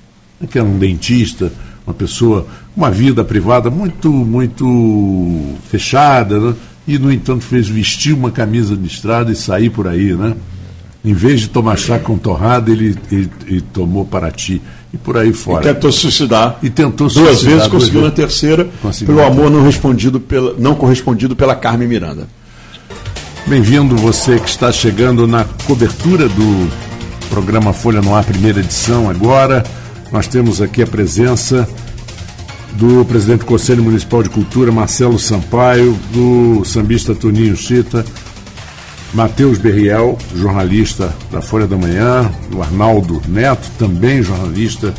que era um dentista, uma pessoa com uma vida privada muito, muito fechada, né? e, no entanto, fez vestir uma camisa de estrada e sair por aí, né? Em vez de tomar chá com torrada, ele, ele, ele tomou Paraty e por aí fora. E tentou suicidar. E tentou suicidar. Duas vezes conseguiu na terceira, conseguiu pelo amor não, respondido pela, não correspondido pela Carmen Miranda. Bem-vindo você que está chegando na cobertura do programa Folha no Ar, primeira edição. Agora nós temos aqui a presença do presidente do Conselho Municipal de Cultura, Marcelo Sampaio, do sambista Toninho Chita, Matheus Berriel, jornalista da Folha da Manhã, o Arnaldo Neto, também jornalista,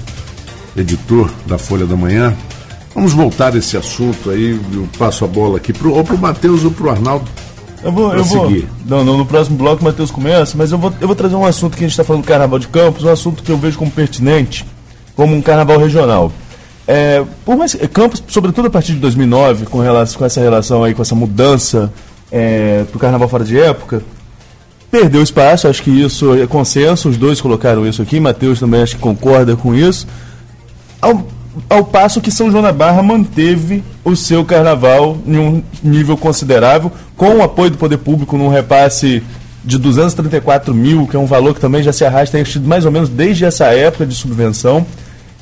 editor da Folha da Manhã. Vamos voltar a esse assunto aí, eu passo a bola aqui pro, ou para o Matheus ou para o Arnaldo eu vou, eu vou. Não, não, no próximo bloco o Matheus começa, mas eu vou, eu vou trazer um assunto que a gente está falando do Carnaval de Campos, um assunto que eu vejo como pertinente, como um carnaval regional. É, por mais Campos, sobretudo a partir de 2009, com, relação, com essa relação aí, com essa mudança é, para o carnaval fora de época, perdeu espaço, acho que isso é consenso, os dois colocaram isso aqui, Matheus também acho que concorda com isso. Ao, ao passo que São João da Barra manteve o seu carnaval em um nível considerável, com o apoio do poder público num repasse de 234 mil, que é um valor que também já se arrasta mais ou menos desde essa época de subvenção.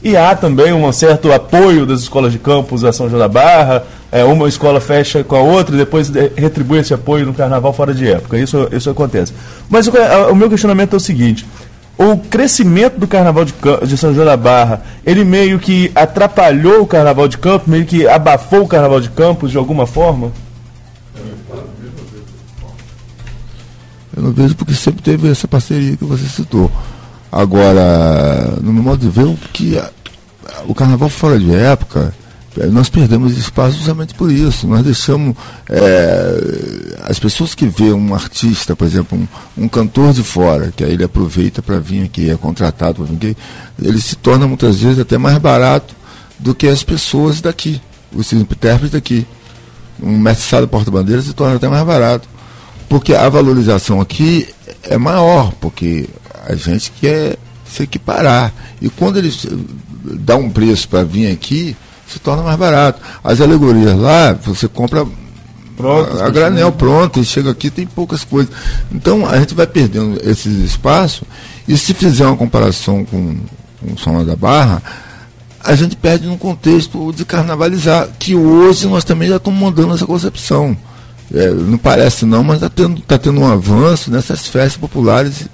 E há também um certo apoio das escolas de campus a São João da Barra, é, uma escola fecha com a outra e depois retribui esse apoio no carnaval fora de época. Isso, isso acontece. Mas o, o meu questionamento é o seguinte: o crescimento do Carnaval de, de, São João da Barra, ele meio que atrapalhou o Carnaval de Campos, meio que abafou o Carnaval de Campos de alguma forma? Eu não vejo porque sempre teve essa parceria que você citou. Agora, no meu modo de ver, o que o Carnaval fora de época nós perdemos espaço justamente por isso. Nós deixamos é, as pessoas que vê um artista, por exemplo, um, um cantor de fora, que aí ele aproveita para vir aqui, é contratado para vir aqui, ele se torna muitas vezes até mais barato do que as pessoas daqui, os intérpretes daqui. Um mestre sala porta-bandeira se torna até mais barato. Porque a valorização aqui é maior, porque A gente quer se equiparar. E quando eles dão um preço para vir aqui, se torna mais barato. As alegorias lá, você compra Pronto, a, a granel pronta e chega aqui tem poucas coisas. Então a gente vai perdendo esses espaços e se fizer uma comparação com, com o São da Barra, a gente perde no contexto de carnavalizar, que hoje nós também já estamos mudando essa concepção. É, não parece não, mas está tendo, tá tendo um avanço nessas festas populares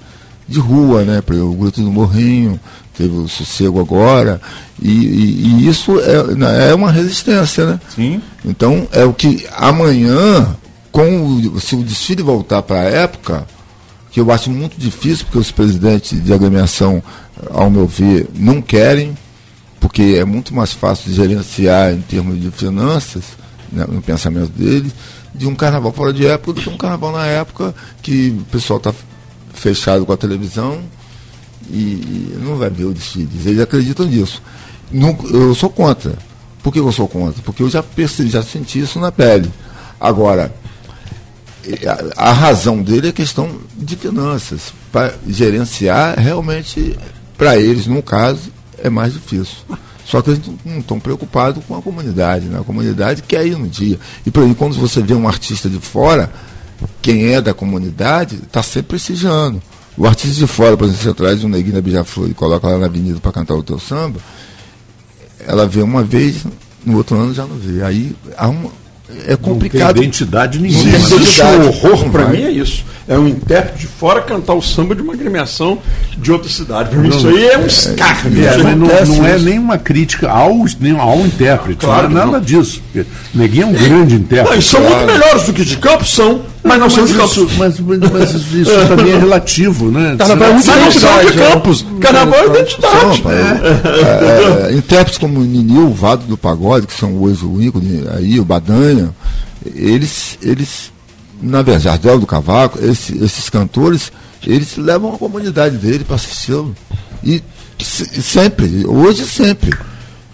de rua, né? O Grito do Morrinho, teve o sossego agora, e, e, e, isso é, né, é uma resistência, né? Sim. Então é o que amanhã, com o, se o desfile voltar para a época, que eu acho muito difícil, porque os presidentes de agremiação, ao meu ver, não querem, porque é muito mais fácil de gerenciar em termos de finanças, né, no pensamento deles, de um carnaval fora de época do que um carnaval na época que o pessoal está fechado com a televisão e, não vai ver o desfile. Eles acreditam nisso. Não, eu sou contra. Por que eu sou contra? Porque eu já percebi, já senti isso na pele. Agora, a, a razão dele é questão de finanças. Para gerenciar, realmente, para eles, no caso, é mais difícil. Só que eles não estão preocupados com a comunidade, né? A comunidade quer ir no dia. E por aí, quando você vê um artista de fora, quem é da comunidade está sempre prestigiando. O artista de fora, por exemplo, você traz um neguinho da Bijaflor e coloca lá na avenida para cantar o teu samba, ela vê uma vez, no outro ano já não vê. Aí há uma, é complicado. Não tem identidade nenhuma. Sim, existe um horror para mim é isso. É um intérprete de fora cantar o samba de uma agremiação de outra cidade. Para mim isso aí é um escárnio. É, mas não, não é nenhuma crítica ao, nem ao intérprete. Claro, não é nada não. disso. Neguinho é um grande intérprete. Não, eles são claro. muito melhores do que de campo, são. Mas não, são de campos. Mas, mas, isso também é relativo, né? Carnaval é são de campos. Carnaval é identidade. É, é, intérpretes como o Ninil, o Vado do Pagode, que são hoje o ícone aí, o Badanha, eles, eles na verdade, Jardel do Cavaco, esse, esses cantores, eles levam a comunidade dele para assisti-lo. E sempre, hoje sempre.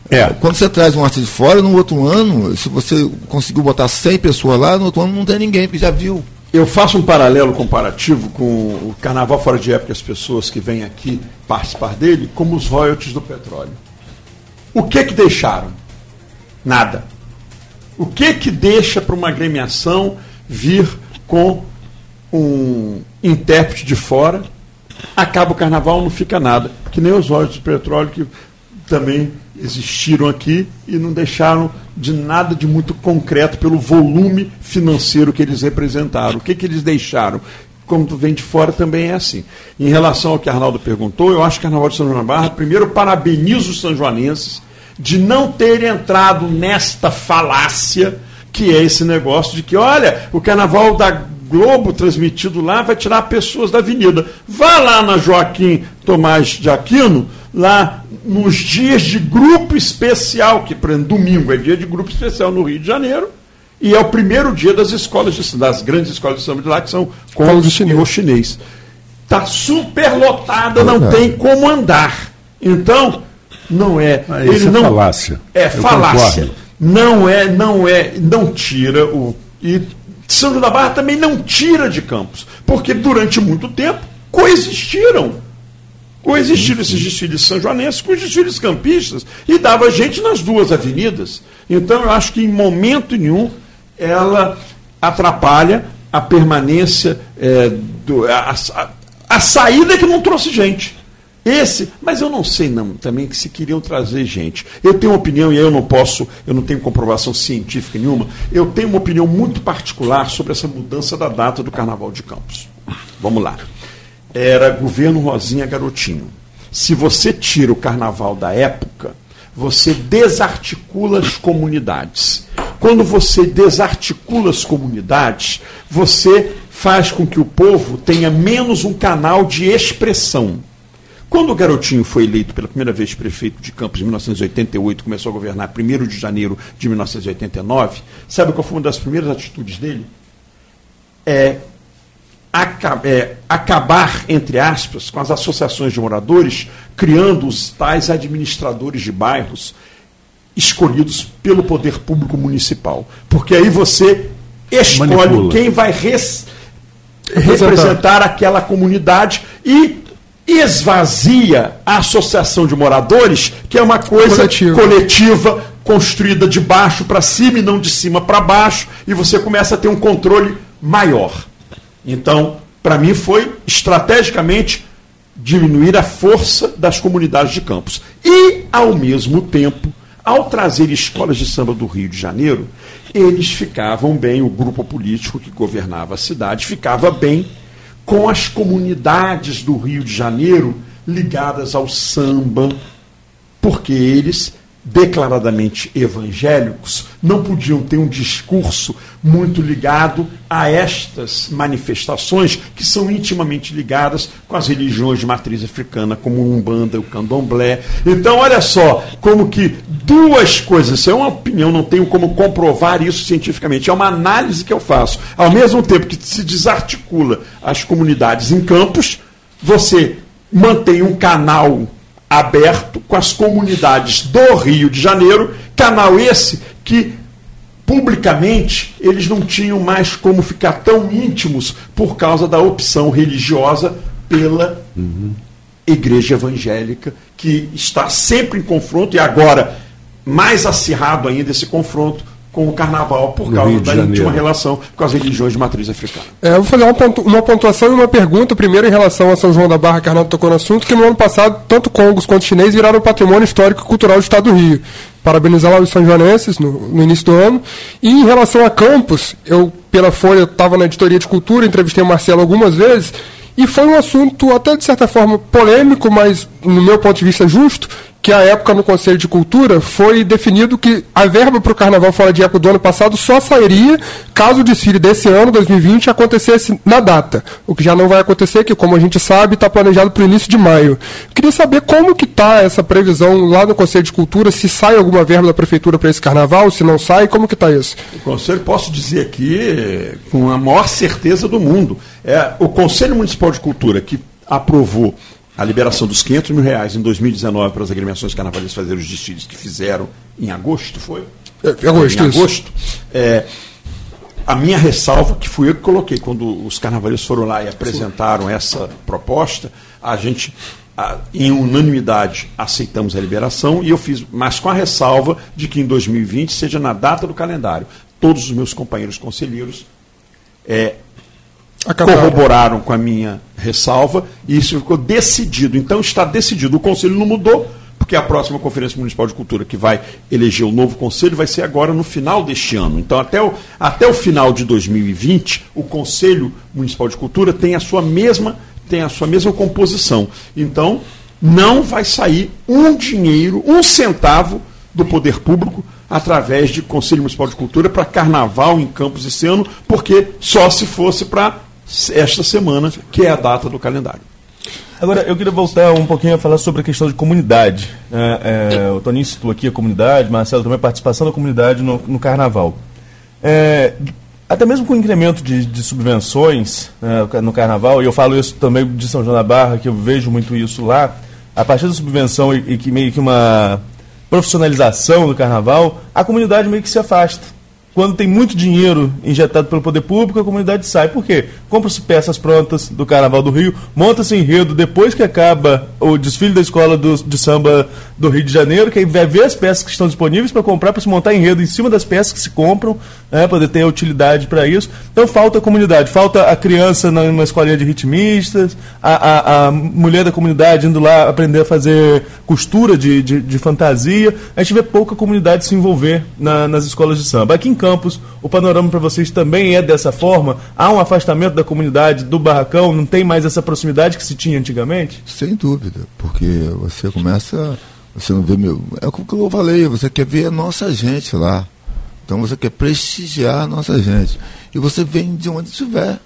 É. Quando você traz um artista de fora, no outro ano, se você conseguiu botar 100 pessoas lá, no outro ano não tem ninguém, porque já viu. Eu faço um paralelo comparativo com o Carnaval Fora de Época, as pessoas que vêm aqui participar dele, como os royalties do petróleo. O que que deixaram? Nada. O que que deixa para uma agremiação vir com um intérprete de fora? Acaba o carnaval, não fica nada. Que nem os royalties do petróleo que também existiram aqui e não deixaram de nada de muito concreto pelo volume financeiro que eles representaram. O que, que eles deixaram? Como tu vem de fora também é assim. Em relação ao que Arnaldo perguntou, eu acho que Carnaval de São João da Barra, primeiro parabenizo os sanjoanenses de não terem entrado nesta falácia que é esse negócio de que, olha, o carnaval da Globo transmitido lá vai tirar pessoas da avenida. Vá lá na Joaquim Tomás de Aquino, lá nos dias de grupo especial, que por exemplo, domingo é dia de grupo especial no Rio de Janeiro, e é o primeiro dia das escolas de, das grandes escolas de samba de lá, que são com o chinês. chinês. Está super lotada, não tem como andar. Então, não é. Ah, ele é não, falácia. É falácia. Não é, não é, não tira o. E São João da Barra também não tira de Campos, porque durante muito tempo coexistiram. Coexistiram esses desfiles sanjoanenses com os desfiles campistas e dava gente nas duas avenidas. Então eu acho que em momento nenhum ela atrapalha a permanência, é, do, a, a, a saída que não trouxe gente. Esse, mas eu não sei não também que se queriam trazer gente. Eu tenho uma opinião e eu não posso, eu não tenho comprovação científica nenhuma. Eu tenho uma opinião muito particular sobre essa mudança da data do Carnaval de Campos. Vamos lá. Era governo Rosinha Garotinho. Se você tira o carnaval da época, você desarticula as comunidades. Quando você desarticula as comunidades, você faz com que o povo tenha menos um canal de expressão. Quando o Garotinho foi eleito pela primeira vez prefeito de Campos em 1988, começou a governar 1 de janeiro de 1989, sabe qual foi uma das primeiras atitudes dele? É, é, acabar, entre aspas, com as associações de moradores, criando os tais administradores de bairros escolhidos pelo poder público municipal. Porque aí você escolhe Manipula. quem vai res, representar aquela comunidade e esvazia a associação de moradores, que é uma coisa Coletiva. coletiva, construída de baixo para cima e não de cima para baixo, e você começa a ter um controle maior. Então, para mim foi estrategicamente diminuir a força das comunidades de campos. E, ao mesmo tempo, ao trazer escolas de samba do Rio de Janeiro, eles ficavam bem, o grupo político que governava a cidade ficava bem com as comunidades do Rio de Janeiro ligadas ao samba, porque eles, declaradamente evangélicos, não podiam ter um discurso muito ligado a estas manifestações que são intimamente ligadas com as religiões de matriz africana, como o Umbanda o Candomblé. Então, olha só, como que duas coisas, isso é uma opinião, não tenho como comprovar isso cientificamente, é uma análise que eu faço. Ao mesmo tempo que se desarticula as comunidades em campos, você mantém um canal aberto com as comunidades do Rio de Janeiro, canal esse que publicamente eles não tinham mais como ficar tão íntimos por causa da opção religiosa pela igreja evangélica, que está sempre em confronto e agora mais acirrado ainda esse confronto com o carnaval por No causa de da Janeiro. íntima relação com as religiões de matriz africana. É, eu vou fazer uma, pontu- uma pontuação e uma pergunta, primeiro em relação a São João da Barra, que Arnaldo tocou no assunto, que no ano passado, tanto congos quanto chinês viraram patrimônio histórico e cultural do Estado do Rio. Parabenizar lá os são joanenses no, no início do ano. E em relação a campos, eu, pela Folha, estava na editoria de cultura, entrevistei o Marcelo algumas vezes, e foi um assunto até de certa forma polêmico, mas no meu ponto de vista justo, que a época no Conselho de Cultura foi definido que a verba para o Carnaval Fora de Época do ano passado só sairia caso o desfile desse ano, 2020, acontecesse na data. O que já não vai acontecer, que como a gente sabe, está planejado para o início de maio. Queria saber como que está essa previsão lá no Conselho de Cultura, se sai alguma verba da Prefeitura para esse Carnaval, se não sai, como que está isso? O Conselho, posso dizer aqui com a maior certeza do mundo, é o Conselho Municipal de Cultura que aprovou a liberação dos 500 mil reais em 2019 para as agremiações carnavalistas fazerem os desfiles que fizeram em agosto, foi? É, em agosto, em agosto. É, a minha ressalva, que fui eu que coloquei quando os carnavalistas foram lá e apresentaram essa proposta, a gente, a- em unanimidade, aceitamos a liberação e eu fiz, mas com a ressalva de que em 2020 seja na data do calendário. Todos os meus companheiros conselheiros é, Acabaram. corroboraram com a minha ressalva e isso ficou decidido. Então está decidido. O conselho não mudou, porque a próxima Conferência Municipal de Cultura, que vai eleger o novo conselho, vai ser agora no final deste ano. Então, até o, até o final de 2020, o Conselho Municipal de Cultura tem a sua mesma, tem a sua mesma composição. Então, não vai sair um dinheiro, um centavo do poder público através de Conselho Municipal de Cultura para carnaval em Campos esse ano, porque só se fosse para esta semana, que é a data do calendário. Agora, eu queria voltar um pouquinho a falar sobre a questão de comunidade. É, é, o Toninho citou aqui a comunidade, Marcelo também a participação da comunidade no, no carnaval. É, até mesmo com o incremento de, de subvenções né, no carnaval, e eu falo isso também de São João da Barra, que eu vejo muito isso lá, a partir da subvenção e, e que meio que uma profissionalização do carnaval, a comunidade meio que se afasta. Quando tem muito dinheiro injetado pelo poder público, a comunidade sai. Por quê? Compram-se peças prontas do Carnaval do Rio, monta-se enredo depois que acaba o desfile da escola do- de samba do Rio de Janeiro, que aí vai ver as peças que estão disponíveis para comprar, para se montar enredo em cima das peças que se compram, né, poder ter utilidade para isso. Então falta a comunidade, falta a criança numa escolinha de ritmistas, a, a- a mulher da comunidade indo lá aprender a fazer costura de, de, de fantasia. A gente vê pouca comunidade se envolver na- nas escolas de samba. Aqui em Campos, o panorama para vocês também é dessa forma? Há um afastamento da comunidade, do barracão, não tem mais essa proximidade que se tinha antigamente? Sem dúvida, porque você começa, você não vê meu, é o que eu falei, você quer ver a nossa gente lá. Então você quer prestigiar a nossa gente. E você vem de onde estiver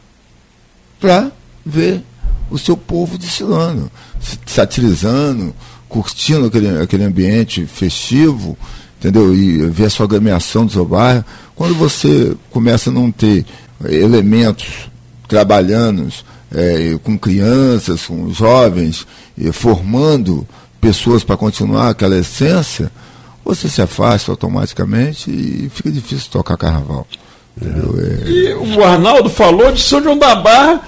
para ver o seu povo desfilando, satirizando, curtindo aquele, aquele ambiente festivo, entendeu? E ver a sua agremiação do seu bairro. Quando você começa a não ter elementos trabalhando eh, com crianças, com jovens, eh, formando pessoas para continuar aquela essência, você se afasta automaticamente e fica difícil tocar carnaval. Entendeu? É, E o Arnaldo falou de São João da Barra,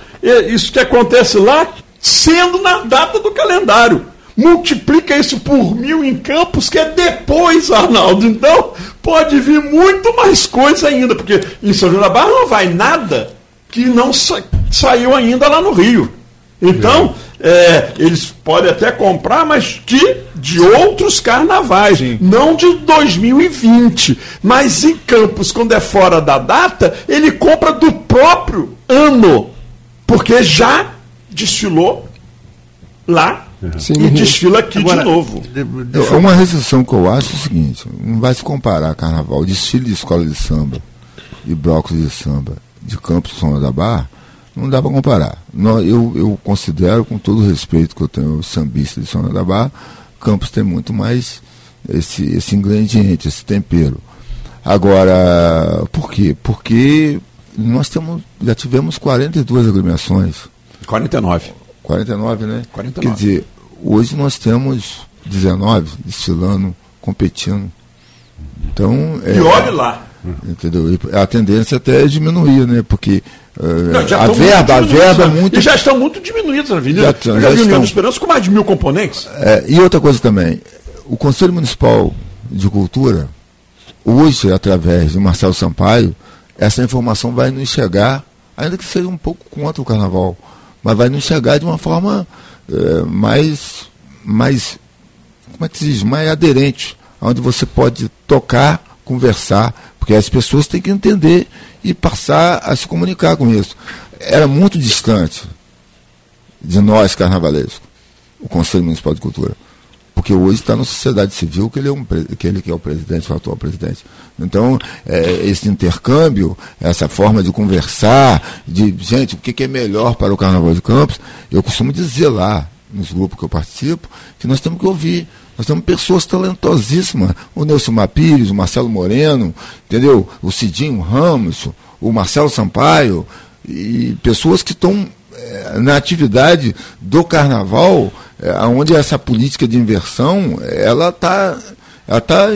isso que acontece lá, sendo na data do calendário. Multiplica isso por mil em campos, que é depois, Arnaldo. Então, pode vir muito mais coisa ainda, porque em São João da Barra não vai nada que não sa saiu ainda lá no Rio. Então, é, eles podem até comprar, mas que de outros carnavais, Sim. não de 2020. Mas em Campos, quando é fora da data, ele compra do próprio ano, porque já desfilou lá Sim, e desfila aqui Agora, de novo. É uma restrição que eu acho é o seguinte: não vai se comparar carnaval, desfile de escola de samba e blocos de samba de Campos São da Barra, não dá para comparar. Eu, eu considero, com todo o respeito que eu tenho o sambista de São da Barra, Campos tem muito mais esse, esse ingrediente, esse tempero. Agora, por quê? Porque nós temos, já tivemos 42 agremiações. 49. 49, né? 49. Quer dizer, hoje nós temos 19 desfilando, competindo. Então, é, e olhe lá. Entendeu? E a tendência até é diminuir, né? Porque uh, não, a verba, a verba é muito. E já estão muito diminuídas na avenida. Já, já, já vi de Esperança com mais de mil componentes. É, e outra coisa também, o Conselho Municipal de Cultura, hoje, através de Marcelo Sampaio, essa informação vai nos chegar, ainda que seja um pouco contra o carnaval, mas vai nos chegar de uma forma é, mais, mais, como é que se diz, mais aderente, onde você pode tocar, conversar, porque as pessoas têm que entender e passar a se comunicar com isso. Era muito distante de nós, carnavalescos, o Conselho Municipal de Cultura. Porque hoje está na sociedade civil que ele, é um, que ele que é o presidente, o atual presidente. Então, é, esse intercâmbio, essa forma de conversar, de, gente, o que, que é melhor para o Carnaval de Campos, eu costumo dizer lá, nos grupos que eu participo, que nós temos que ouvir nós temos pessoas talentosíssimas. O Nelson Pires, o Marcelo Moreno, entendeu? O Cidinho Ramos, o Marcelo Sampaio, e pessoas que estão é, na atividade do carnaval, é, onde essa política de inversão, ela está ela tá,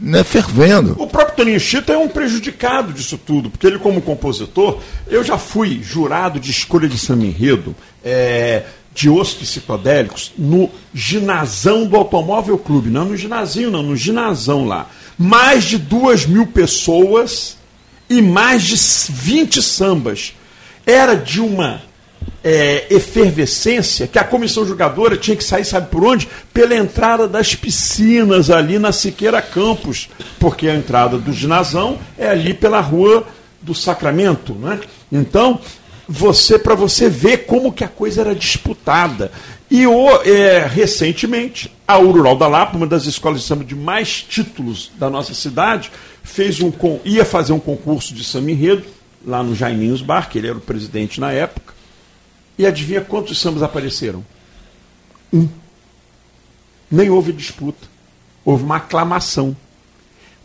né, fervendo. O próprio Toninho Chita é um prejudicado disso tudo, porque ele, como compositor, eu já fui jurado de escolha de samba enredo. É, de ossos psicodélicos no ginásio do Automóvel Clube. Não no ginásio, não, no ginásio lá. Mais de duas mil pessoas e mais de 20 sambas. Era de uma é, efervescência que a comissão jogadora tinha que sair, sabe por onde? Pela entrada das piscinas ali na Siqueira Campos, porque a entrada do ginásio é ali pela rua do Sacramento, né? Então, você para você ver como que a coisa era disputada. E o, é, recentemente, a Urural da Lapa, uma das escolas de samba de mais títulos da nossa cidade, fez um, ia fazer um concurso de samba enredo lá no Jaiminhos Bar, que ele era o presidente na época. E adivinha quantos sambas apareceram? Um. Nem houve disputa. Houve uma aclamação.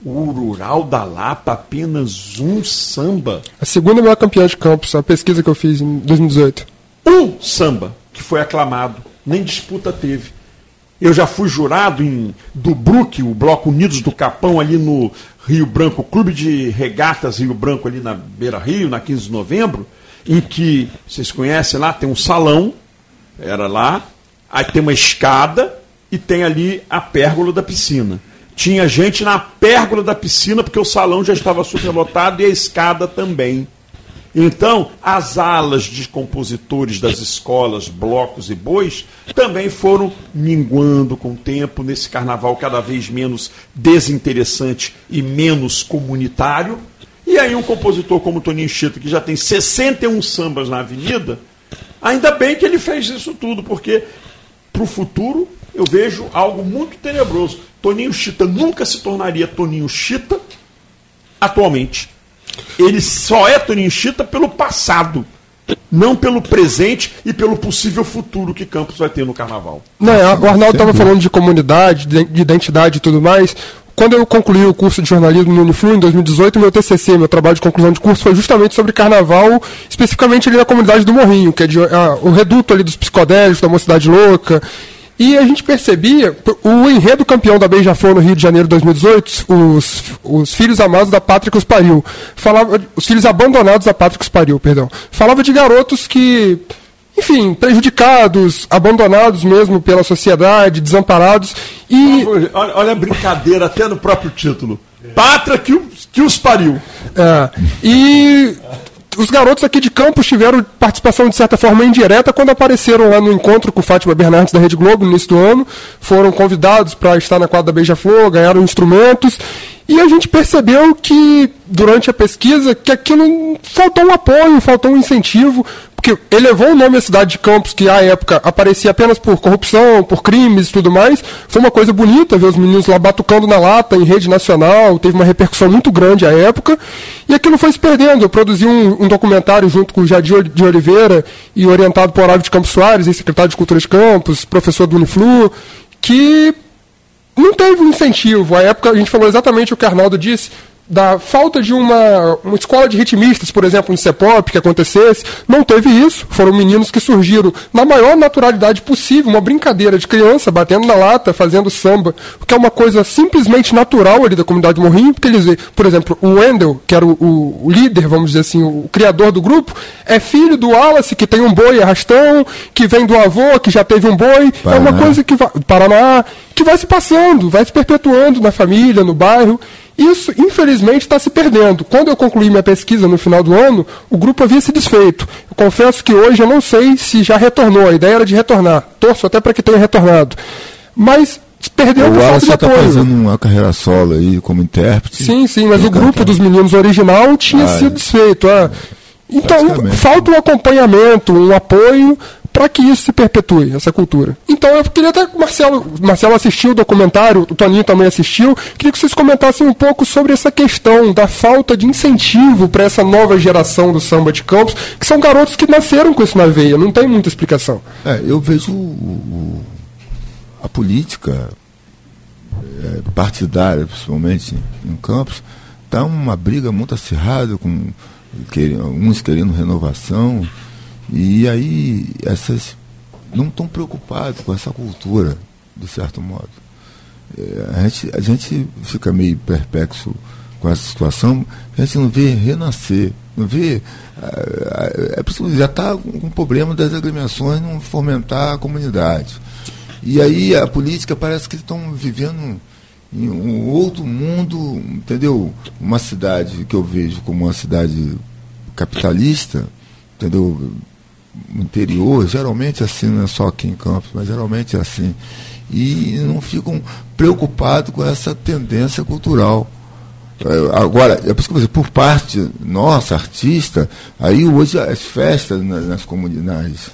O Rural da Lapa, apenas um samba. A segunda maior campeã de campos, a pesquisa que eu fiz em 2018. Um samba que foi aclamado, nem disputa teve. Eu já fui jurado em Brook, o Bloco Unidos do Capão, ali no Rio Branco, Clube de Regatas Rio Branco, ali na Beira Rio, na 15 de novembro, em que, vocês conhecem lá, tem um salão, era lá, aí tem uma escada e tem ali a pérgola da piscina. Tinha gente na pérgola da piscina, porque o salão já estava superlotado e a escada também. Então, as alas de compositores das escolas, blocos e bois também foram minguando com o tempo nesse carnaval cada vez menos desinteressante e menos comunitário. E aí um compositor como Toninho Chito, que já tem 61 sambas na avenida, ainda bem que ele fez isso tudo, porque para o futuro eu vejo algo muito tenebroso. Toninho Chita nunca se tornaria Toninho Chita atualmente. Ele só é Toninho Chita pelo passado, não pelo presente e pelo possível futuro que Campos vai ter no carnaval. Não, o Arnaldo estava falando de comunidade, de identidade e tudo mais. Quando eu concluí o curso de jornalismo no Uniflu em 2018, meu TCC, meu trabalho de conclusão de curso, foi justamente sobre carnaval, especificamente ali na comunidade do Morrinho, que é de, a, o reduto ali dos psicodélicos, da Mocidade Louca. E a gente percebia, o enredo campeão da Beija-Flor no Rio de Janeiro de 2018, os, os filhos amados da pátria que os pariu, falava, os filhos abandonados da pátria que os pariu, perdão, falava de garotos que enfim, prejudicados, abandonados mesmo pela sociedade, desamparados. E... Olha, olha a brincadeira até no próprio título. Pátria que, que os pariu. É, e os garotos aqui de Campos tiveram participação de certa forma indireta quando apareceram lá no encontro com Fátima Bernardes da Rede Globo no início do ano. Foram convidados para estar na quadra da Beija-Flor, ganharam instrumentos. E a gente percebeu que, durante a pesquisa, que aquilo faltou um apoio, faltou um incentivo, porque elevou o nome à cidade de Campos, que à época aparecia apenas por corrupção, por crimes e tudo mais. Foi uma coisa bonita ver os meninos lá batucando na lata em rede nacional, teve uma repercussão muito grande à época, e aquilo foi se perdendo. Eu produzi um, um documentário junto com o Jadir de Oliveira e orientado por Olavo de Campos Soares, secretário de Cultura de Campos, professor do Uniflu, que não teve um incentivo. À época a gente falou exatamente o que Arnaldo disse da falta de uma, uma escola de ritmistas, por exemplo, em Cepop, que acontecesse. Não teve isso. Foram meninos que surgiram na maior naturalidade possível, uma brincadeira de criança, batendo na lata, fazendo samba, que é uma coisa simplesmente natural ali da comunidade Morrinho, porque eles, por exemplo, o Wendel, que era o, o, o líder, vamos dizer assim, o, o, criador do grupo, é filho do Wallace, que tem um boi arrastão, que vem do avô, que já teve um boi. Paraná. É uma coisa que vai. Paraná, que vai se passando, vai se perpetuando na família, no bairro. Isso, infelizmente, está se perdendo. Quando eu concluí minha pesquisa no final do ano, o grupo havia se desfeito. Eu confesso que hoje eu não sei se já retornou. A ideia era de retornar. Torço até para que tenha retornado. Mas perdeu por falta de tá apoio. está fazendo uma carreira solo aí como intérprete. Sim, sim, mas o grupo dos meninos original tinha ah, sido é. desfeito. Ah. Então, falta um acompanhamento, um apoio para que isso se perpetue, essa cultura. Então eu queria até que o Marcelo, Marcelo assistiu o documentário, o Toninho também assistiu, queria que vocês comentassem um pouco sobre essa questão da falta de incentivo para essa nova geração do samba de campos, que são garotos que nasceram com isso na veia, não tem muita explicação. É, eu vejo o, a política é, partidária, principalmente em Campos, está uma briga muito acirrada com uns querendo renovação, e aí essas não estão preocupados com essa cultura, de certo modo. É, a, gente, a gente fica meio perplexo com essa situação, a gente não vê renascer, não vê. É, é, já está com o problema das agremiações não fomentar a comunidade. E aí a política parece que estão vivendo em um outro mundo, entendeu? Uma cidade que eu vejo como uma cidade capitalista, entendeu? Interior, geralmente assim, não é só aqui em Campos, mas geralmente é assim. E não ficam preocupados com essa tendência cultural. É, agora, é por isso que dizer, por parte nossa, artista, aí hoje as festas nas, nas comunidades,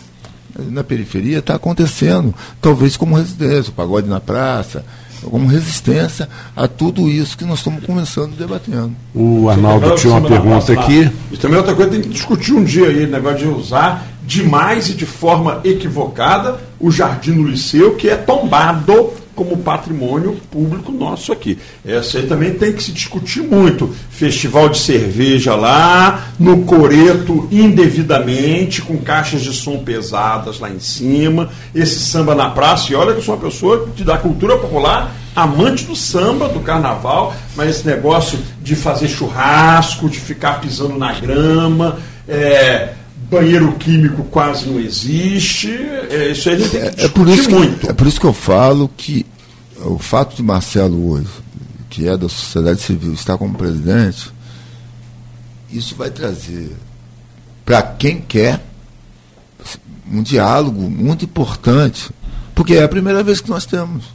na periferia, está acontecendo, talvez como residência, o pagode na praça, como resistência a tudo isso que nós estamos começando debatendo. O Arnaldo tinha uma pergunta aqui. Isso também é outra coisa tem que discutir um dia aí, o negócio de usar demais e de forma equivocada o Jardim do Liceu, que é tombado como patrimônio público nosso aqui. Essa aí também tem que se discutir muito. Festival de cerveja lá, no coreto indevidamente, com caixas de som pesadas lá em cima, esse samba na praça. E olha que eu sou uma pessoa da cultura popular, amante do samba, do carnaval, mas esse negócio de fazer churrasco, de ficar pisando na grama, é, banheiro químico quase não existe. É, isso aí a gente tem que é, é por isso que, muito. É por isso que eu falo que o fato de Marcelo hoje, que é da sociedade civil, estar como presidente, isso vai trazer para quem quer um diálogo muito importante, porque é a primeira vez que nós temos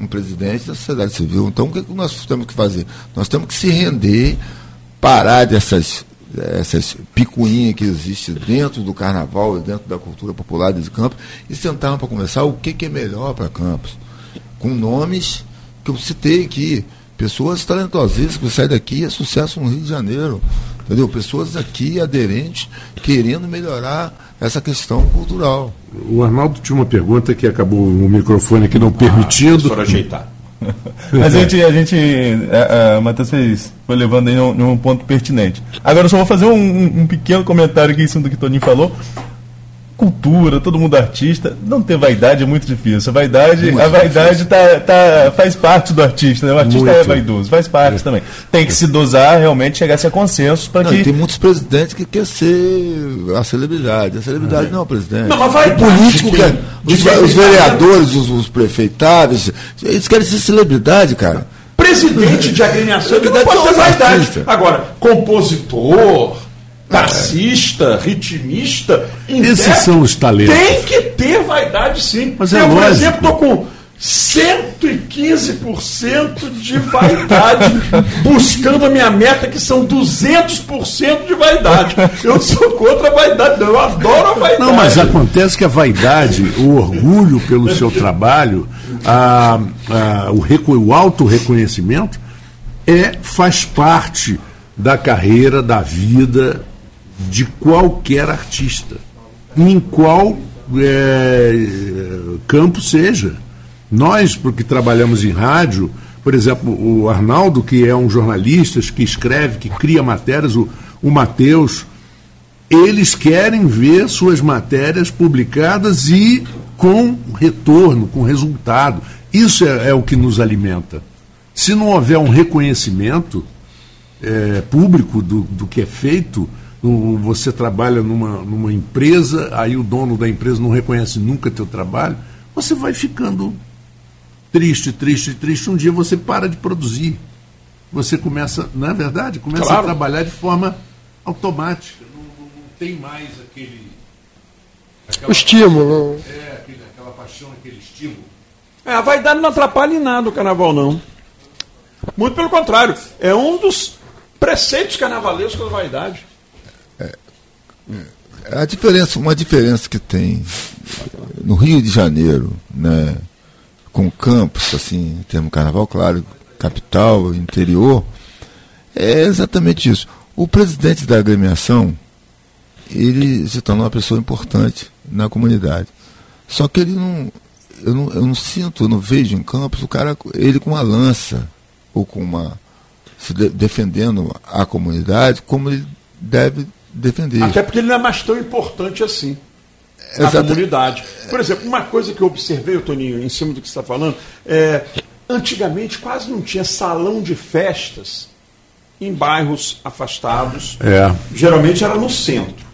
um presidente da sociedade civil. Então, o que, é que nós temos que fazer? Nós temos que se render, parar dessas essas picuinhas que existem dentro do carnaval e dentro da cultura popular de Campos e sentar para conversar o que, que é melhor para Campos. Com nomes que eu citei aqui. Pessoas talentosíssimas que saem daqui é sucesso no Rio de Janeiro. Entendeu? Pessoas aqui aderentes querendo melhorar essa questão cultural. O Arnaldo tinha uma pergunta que acabou o microfone aqui não ah, permitindo. Para ajeitar. a gente, a gente, a, a Matheus fez, foi levando em um, um, ponto pertinente. Agora eu só vou fazer um, um, pequeno comentário aqui em cima do que o Toninho falou. Cultura, todo mundo artista. Não ter vaidade é muito difícil. A vaidade, muito a vaidade tá, tá, faz parte do artista. Né? O artista muito. é vaidoso, faz parte é. também. Tem que se dosar, realmente chegar a consenso para que. Tem muitos presidentes que querem ser a celebridade. A celebridade é. não é o presidente. Não, mas vai o político, quer, os, os, vereadores, os, os prefeitáveis, eles querem ser celebridade, cara. Presidente de agremiação, que não pode ter vaidade. Agora, compositor taxista, ritmista. Esses são os talentos. Tem que ter vaidade sim. Mas é Eu, por exemplo, estou com 115% de vaidade, buscando a minha meta, que são 200% de vaidade. Eu sou contra a vaidade, eu adoro a vaidade. Não, mas acontece que a vaidade, o orgulho pelo seu trabalho, a, a, o, o auto-reconhecimento, é, faz parte da carreira, da vida, de qualquer artista, em qual é, campo seja. Nós, porque trabalhamos em rádio, por exemplo, o Arnaldo, que é um jornalista, que escreve, que cria matérias, o, o Matheus, eles querem ver suas matérias publicadas e com retorno, com resultado. Isso é, é o que nos alimenta. Se não houver um reconhecimento é, público do, do que é feito, você trabalha numa, numa empresa, aí o dono da empresa não reconhece nunca teu trabalho, você vai ficando triste, triste, triste. Um dia você para de produzir. Você começa, não é verdade? Começa claro. a trabalhar de forma automática. Não, não, não tem mais aquele. o estímulo. É, aquele, aquela paixão, aquele estímulo. É, a vaidade não atrapalha em nada o carnaval, não. Muito pelo contrário. É um dos preceitos carnavalescos da vaidade. A diferença, uma diferença que tem no Rio de Janeiro, né, com campos, assim, em termos carnaval, claro, capital, interior, é exatamente isso. O presidente da agremiação, ele se tornou uma pessoa importante na comunidade. Só que ele não, eu não, eu não sinto, eu não vejo em campos o cara, ele com uma lança, ou com uma, se de, defendendo a comunidade, como ele deve defender. Até porque ele não é mais tão importante assim na Exato. comunidade. Por exemplo, uma coisa que eu observei, Toninho, em cima do que você está falando, é, antigamente quase não tinha salão de festas em bairros afastados. É. Geralmente era no centro.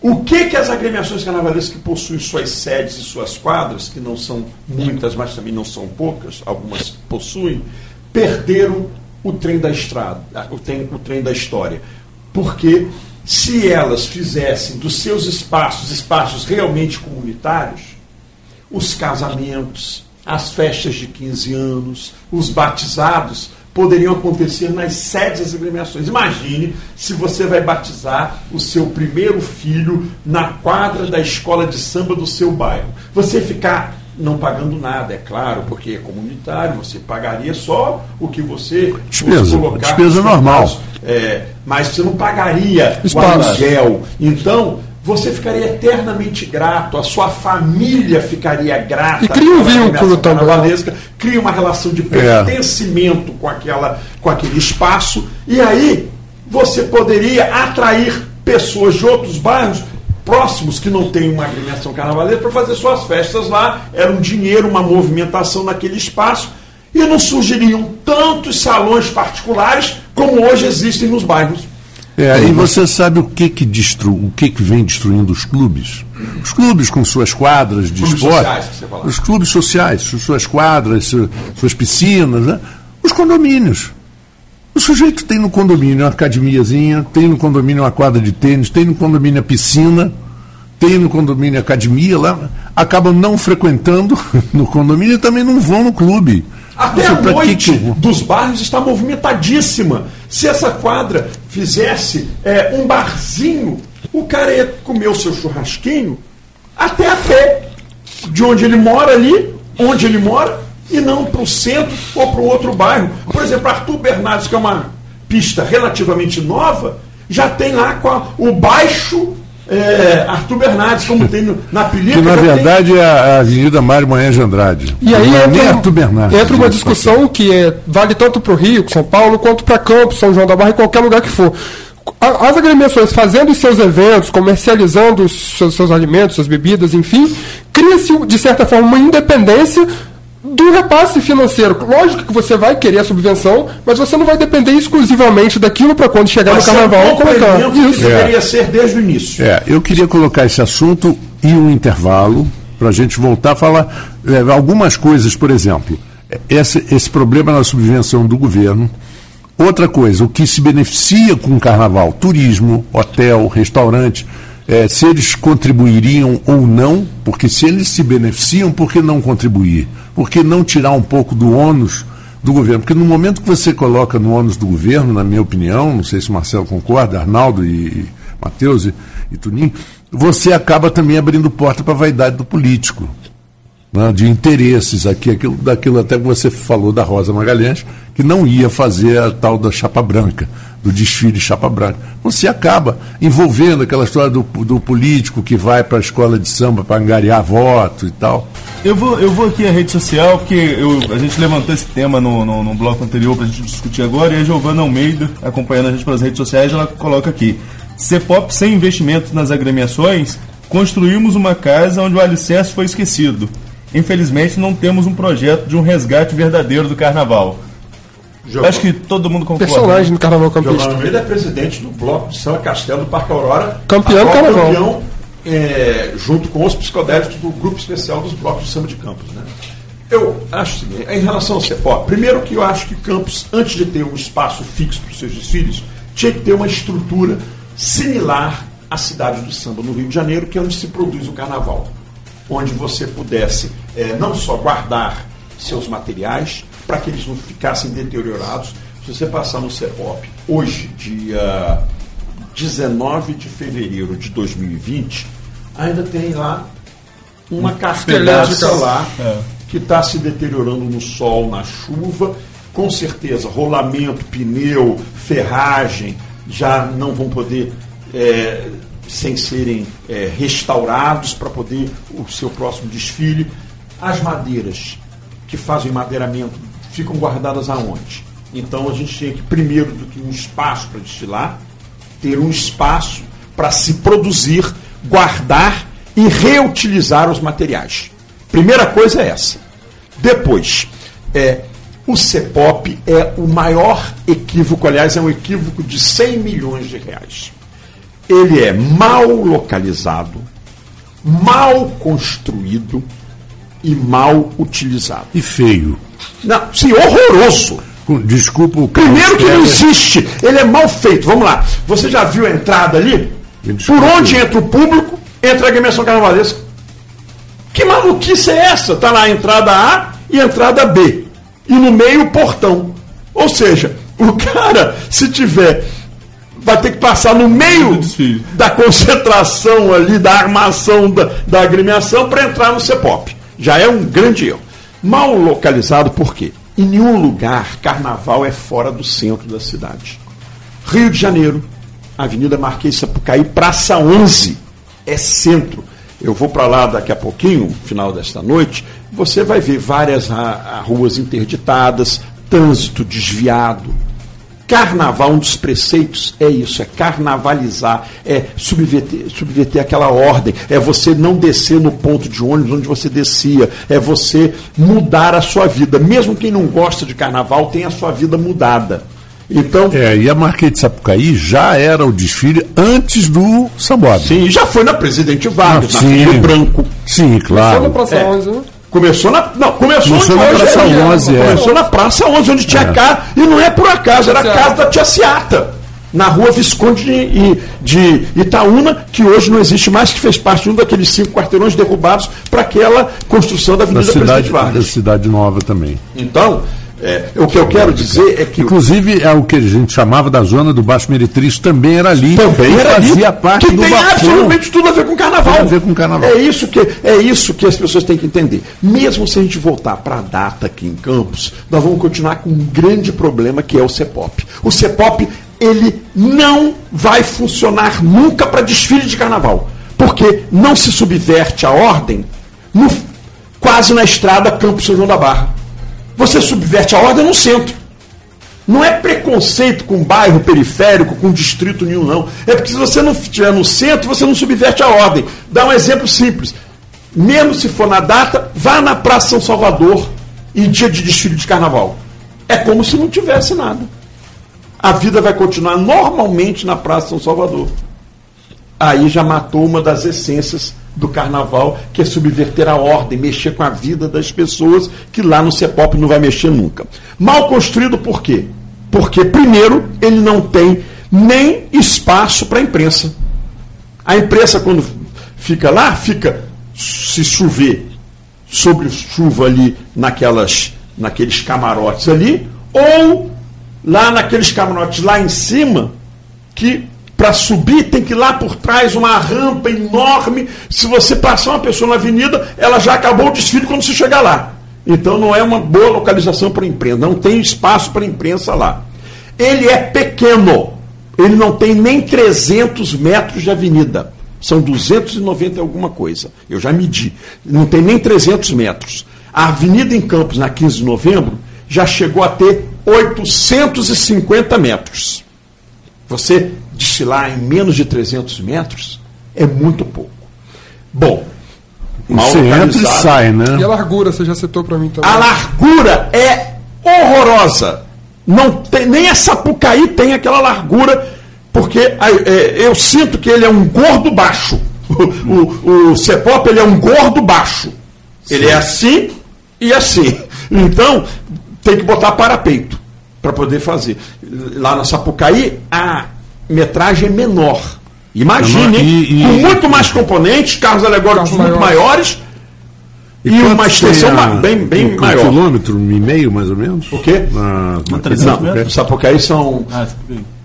O que que as agremiações carnavalescas que possuem suas sedes e suas quadras, que não são muitas, mas também não são poucas, algumas possuem, perderam o trem da estrada, o trem, o trem da história. Porque se elas fizessem dos seus espaços espaços realmente comunitários, os casamentos, as festas de 15 anos, os batizados poderiam acontecer nas sedes das agremiações. Imagine se você vai batizar o seu primeiro filho na quadra da escola de samba do seu bairro. Você ficar não pagando nada, é claro, porque é comunitário, você pagaria só o que você despesa, colocar. Despesa normal. é, mas você não pagaria Espaço. o aluguel. Então, você ficaria eternamente grato, a sua família ficaria grata. E cria um vínculo também. Cria uma relação de é. pertencimento é. com, aquela, com aquele espaço. E aí, você poderia atrair pessoas de outros bairros próximos que não têm uma agremiação carnavalesca para fazer suas festas lá. Era um dinheiro, uma movimentação naquele espaço. E não surgiriam tantos salões particulares como hoje existem nos bairros. É, e você sabe o que que, destru, o que que vem destruindo os clubes? Os clubes com suas quadras de clubes esporte. Sociais, os clubes sociais, suas quadras, suas piscinas, né? os condomínios. O sujeito tem no condomínio uma academiazinha, tem no condomínio uma quadra de tênis, tem no condomínio a piscina, tem no condomínio a academia lá, acabam não frequentando no condomínio e também não vão no clube. Até a noite que... dos bairros está movimentadíssima. Se essa quadra fizesse é, um barzinho, o cara ia comer o seu churrasquinho até a pé de onde ele mora ali, onde ele mora, e não para o centro ou para o outro bairro. Por exemplo, Arthur Bernardes, que é uma pista relativamente nova, já tem lá com a, o baixo é, Arthur Bernardes, como tem no, na película. Que na verdade tem... é a Avenida Mário Manhã de Andrade. E aí é entra, Arthur Bernardes, entra uma discussão que é, vale tanto para o Rio, São Paulo, quanto para Campos, São João da Barra e qualquer lugar que for. as agremiações fazendo os seus eventos, comercializando os seus, seus alimentos, suas bebidas, enfim, cria-se, de certa forma, uma independência do repasse financeiro. Lógico que você vai querer a subvenção, mas você não vai depender exclusivamente daquilo para quando chegar Mas no carnaval é um colocar. Isso. que deveria ser desde o início. É, eu queria colocar esse assunto e um intervalo para a gente voltar a falar é, algumas coisas, por exemplo, esse, esse problema na subvenção do governo. Outra coisa, o que se beneficia com o carnaval? Turismo, hotel, restaurante. é, se eles contribuiriam ou não, porque se eles se beneficiam, por que não contribuir? Por que não tirar um pouco do ônus do governo? Porque no momento que você coloca no ônus do governo, na minha opinião, não sei se o Marcelo concorda, Arnaldo e, Matheus e, e Tuninho, você acaba também abrindo porta para a vaidade do político né, de interesses aqui, aquilo, daquilo até que você falou da Rosa Magalhães, que não ia fazer a tal da chapa branca, do desfile chapa branca. Você acaba envolvendo aquela história do, do político que vai para a escola de samba para angariar voto e tal. Eu vou, eu vou aqui à rede social, porque eu, a gente levantou esse tema no, no, no bloco anterior para a gente discutir agora, e a Giovana Almeida, acompanhando a gente pelas redes sociais, ela coloca aqui: CEPOP sem investimentos nas agremiações, construímos uma casa onde o alicerce foi esquecido. Infelizmente, não temos um projeto de um resgate verdadeiro do carnaval. Giovana- Acho que todo mundo concorda. Personagem do Carnaval Campista. Giovanni Almeida é presidente do Bloco de São Castelo do Parque Aurora. Campeão do Carnaval. Campeão, é, junto com os psicodélicos do grupo especial dos blocos de samba de Campos. Né? Eu acho o seguinte, em relação ao CEPOP, primeiro que eu acho que Campos, antes de ter um espaço fixo para os seus desfiles, tinha que ter uma estrutura similar à cidade do samba no Rio de Janeiro, que é onde se produz o carnaval. Onde você pudesse eh, não só guardar seus materiais, para que eles não ficassem deteriorados. Se você passar no CEPOP, hoje, dia 19 de fevereiro de 2020, ainda tem lá uma carcaça esqueleto. lá É. que está se deteriorando no sol, na chuva. Com certeza, rolamento, pneu, ferragem já não vão poder, é, sem serem é, restaurados para poder o seu próximo desfile. As madeiras que fazem madeiramento ficam guardadas aonde? Então a gente tem que, primeiro do que um espaço para destilar, ter um espaço para se produzir, guardar e reutilizar os materiais. Primeira coisa é essa. Depois, é, o CEPOP é o maior equívoco, aliás, é um equívoco de 100 milhões de reais. Ele é mal localizado, mal construído e mal utilizado. E feio. Não, sim, horroroso. Desculpa o Primeiro que não existe, ele é mal feito. Vamos lá. Você já viu a entrada ali? Por onde entra o público, entra a agremiação carnavalesca. Que maluquice é essa? Está lá a entrada A e a entrada B. E no meio o portão. Ou seja, o cara, se tiver, vai ter que passar no meio da concentração ali, da armação da, da agremiação para entrar no CEPOP. Já é um grande erro. Mal localizado por quê? Em nenhum lugar carnaval é fora do centro da cidade. Rio de Janeiro, Avenida Marquês Sapucaí, Praça 11, é centro. Eu vou para lá daqui a pouquinho, final desta noite, você vai ver várias ruas interditadas, trânsito desviado. Carnaval, um dos preceitos é isso, é carnavalizar, é subverter, subverter aquela ordem, é você não descer no ponto de ônibus onde você descia, é você mudar a sua vida. Mesmo quem não gosta de carnaval tem a sua vida mudada. Então, É, e a Marquês de Sapucaí já era o desfile antes do Sambódromo. sim, já foi na Presidente Vargas, Ah, na sim. Rio Branco. Sim, Só claro. na Praça É. 11, né? Começou na. Não, começou, Começou onde na hoje Praça é- 11, é. Começou na Praça 11, onde tinha É. casa. E não é por acaso, era a casa da Tia Seata. Na rua Visconde de, de Itaúna, que hoje não existe mais, que fez parte de um daqueles cinco quarteirões derrubados para aquela construção da Da Avenida cidade, Presidente da Vargas. cidade nova também. Então, é, o que eu quero dizer é que. Inclusive, é o que a gente chamava da zona do Baixo Meretriz, também era ali. Também era ali, fazia parte que do tem Bafão. absolutamente tudo a ver com carnaval. Tem a ver com carnaval. É isso que é isso que as pessoas têm que entender. Mesmo se a gente voltar para a data aqui em Campos, nós vamos continuar com um grande problema que é o CEPOP. O CEPOP ele não vai funcionar nunca para desfile de carnaval, porque não se subverte a ordem no- quase na estrada Campos São João da Barra. Você subverte a ordem no centro. Não é preconceito com bairro periférico, com distrito nenhum, não. É porque se você não estiver no centro, você não subverte a ordem. Dá um exemplo simples. Mesmo se for na data, vá na Praça São Salvador em dia de desfile de carnaval. É como se não tivesse nada. A vida vai continuar normalmente na Praça São Salvador. Aí já matou uma das essências do carnaval, que é subverter a ordem, mexer com a vida das pessoas, que lá no CEPOP não vai mexer nunca. Mal construído por quê? Porque, primeiro, ele não tem nem espaço para a imprensa. A imprensa, quando fica lá, fica, se chover, sobre chuva ali naquelas, naqueles camarotes ali, ou lá naqueles camarotes lá em cima, que para subir tem que ir lá por trás uma rampa enorme. Se você passar uma pessoa na avenida, ela já acabou o desfile quando você chegar lá. Então não é uma boa localização para imprensa, não tem espaço para imprensa lá. Ele é pequeno, ele não tem nem 300 metros de avenida, são 290 e alguma coisa, eu já medi, não tem nem 300 metros. A avenida em Campos, na 15 de novembro, já chegou a ter 850 metros. Você desfilar em menos de 300 metros é muito pouco. Bom, mal você entra e sai, né? E a largura, você já citou para mim também. A largura é horrorosa. Não tem, nem a Sapucaí tem aquela largura, porque é, eu sinto que ele é um gordo baixo. O, o, o Cepop ele é um gordo baixo. Sim. Ele é assim e assim. Então, tem que botar parapeito para poder fazer. Lá na Sapucaí, a metragem é menor. Imagine, e, e, com muito mais componentes, carros alegóricos muito maiores e, e uma extensão a, bem, bem um, maior. Um quilômetro e meio, mais ou menos? O quê? Na, na, não, no Sapucaí são ah,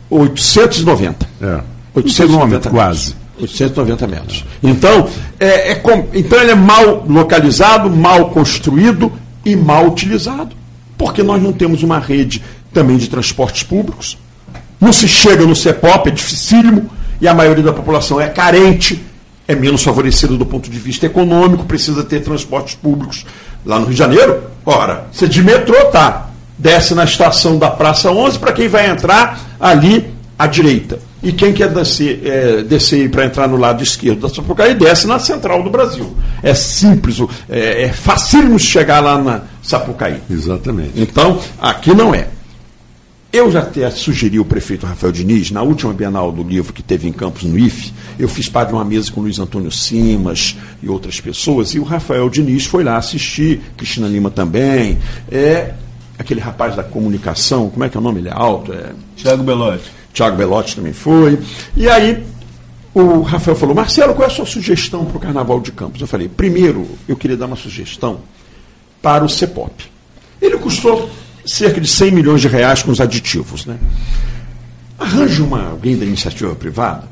890. É. 890 quase. 890 metros. Então, é, é, então ele é mal localizado, mal construído e mal utilizado. Porque nós não temos uma rede também de transportes públicos. Não se chega no CEPOP, é dificílimo, e a maioria da população é carente, é menos favorecida do ponto de vista econômico, precisa ter transportes públicos. Lá no Rio de Janeiro, ora, você de metrô tá, desce na estação da Praça 11 para quem vai entrar ali à direita. E quem quer descer, é, descer para entrar no lado esquerdo da Sapucaí, desce na central do Brasil. É simples, é, é facílimo chegar lá na Sapucaí. Exatamente. Então, aqui não é. Eu já até sugeri ao prefeito Rafael Diniz, na última Bienal do Livro que teve em Campos, no IFE, eu fiz parte de uma mesa com o Luiz Antônio Simas e outras pessoas, e o Rafael Diniz foi lá assistir, Cristina Lima também, é aquele rapaz da comunicação, como é que é o nome? Ele é alto? É... Tiago Belotti. Tiago Belotti também foi. E aí o Rafael falou, Marcelo, qual é a sua sugestão para o Carnaval de Campos? Eu falei, primeiro, eu queria dar uma sugestão para o CEPOP. Ele custou cerca de 100 milhões de reais com os aditivos. Né? Arranja uma, alguém da iniciativa privada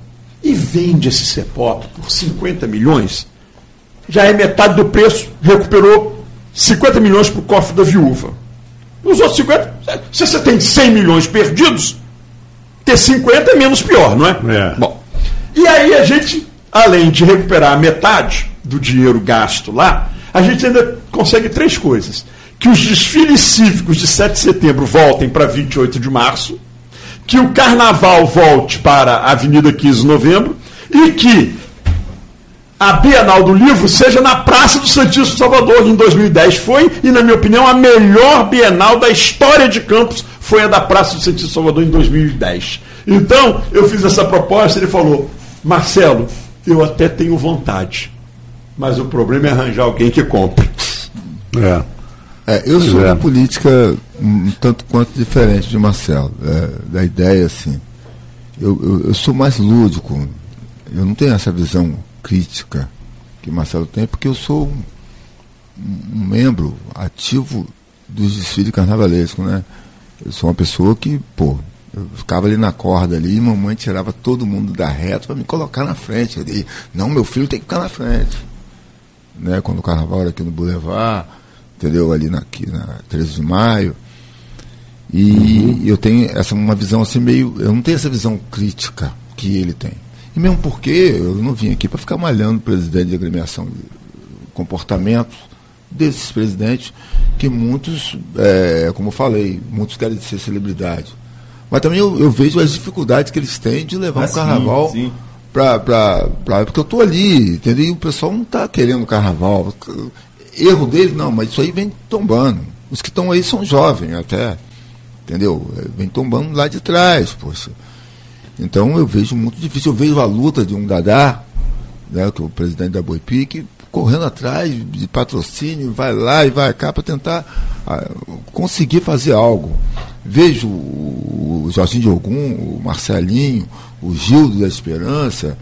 e vende esse CEPOP por 50 milhões, já é metade do preço, recuperou 50 milhões para o cofre da viúva. Os outros 50, se você tem 100 milhões perdidos, ter 50 é menos pior, não é? é. Bom, e aí a gente, além de recuperar metade do dinheiro gasto lá, a gente ainda consegue três coisas que os desfiles cívicos de 7 de setembro voltem para 28 de março, que o carnaval volte para a Avenida 15 de Novembro e que a Bienal do Livro seja na Praça do Santíssimo Salvador em 2010. Foi, e na minha opinião, a melhor Bienal da história de Campos foi a da Praça do Santíssimo Salvador em 2010. Então, eu fiz essa proposta e ele falou: Marcelo, eu até tenho vontade, mas o problema é arranjar alguém que compre. É. É, eu sou é. uma política um tanto quanto diferente de Marcelo, é, da ideia assim. Eu, eu, eu, sou mais lúdico, eu não tenho essa visão crítica que Marcelo tem, porque eu sou um, um membro ativo dos desfiles carnavalescos, né? Eu sou uma pessoa que, pô, eu ficava ali na corda ali, e mamãe tirava todo mundo da reta para me colocar na frente. Ali. Não, meu filho tem que ficar na frente. Né? Quando o carnaval era aqui no Boulevard, entendeu? Ali na, aqui na 13 de maio. E uhum. eu tenho essa uma visão assim meio. Eu não tenho essa visão crítica que ele tem. E mesmo porque eu não vim aqui para ficar malhando o presidente de agremiação de comportamentos, desses presidentes, que muitos, é, como eu falei, muitos querem ser celebridade. Mas também eu, eu, vejo as dificuldades que eles têm de levar ah, um carnaval para. Porque eu estou ali, entendeu? E o pessoal não está querendo carnaval. Erro deles, não, mas isso aí vem tombando. Os que estão aí são jovens até. Entendeu? Vem tombando lá de trás, poxa. Então eu vejo muito difícil. Eu vejo a luta de um Dadá, né, que é o presidente da Boipique, correndo atrás de patrocínio, vai lá e vai cá para tentar ah, conseguir fazer algo. Vejo o Jorginho de Ogum, o Marcelinho, o Gildo da Esperança,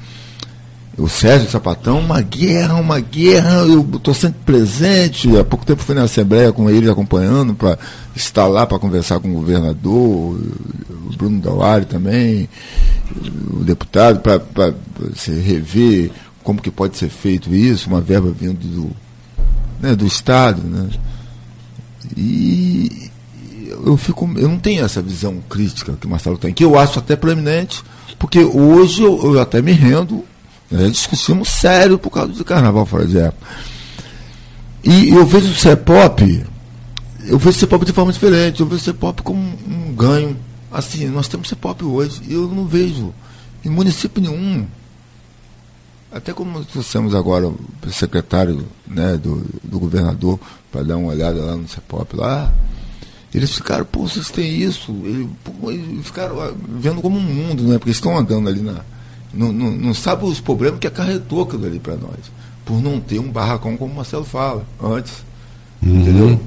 o Sérgio Sapatão, uma guerra, uma guerra, eu estou sempre presente, há pouco tempo fui na Assembleia com ele acompanhando para estar lá para conversar com o governador, o Bruno Dauari também, o deputado, para se rever como que pode ser feito isso, uma verba vindo do, né, do Estado. Né? E eu fico. Eu não tenho essa visão crítica que o Marcelo tem, que eu acho até preeminente, porque hoje eu, eu até me rendo, né, discutimos sério por causa do carnaval fora de época. E eu vejo o CEPOP, eu vejo o CEPOP de forma diferente, eu vejo o CEPOP como um, ganho. Assim, nós temos CEPOP hoje, e eu não vejo em município nenhum até como trouxemos agora o secretário né, do, do governador para dar uma olhada lá no CEPOP lá, eles ficaram, pô, vocês têm isso, eles, pô, eles ficaram ah, vendo como um mundo, né? Porque estão andando ali na. Não, não, não sabe os problemas que acarretou aquilo ali para nós. Por não ter um barracão, como o Marcelo fala, antes. Uhum. Entendeu?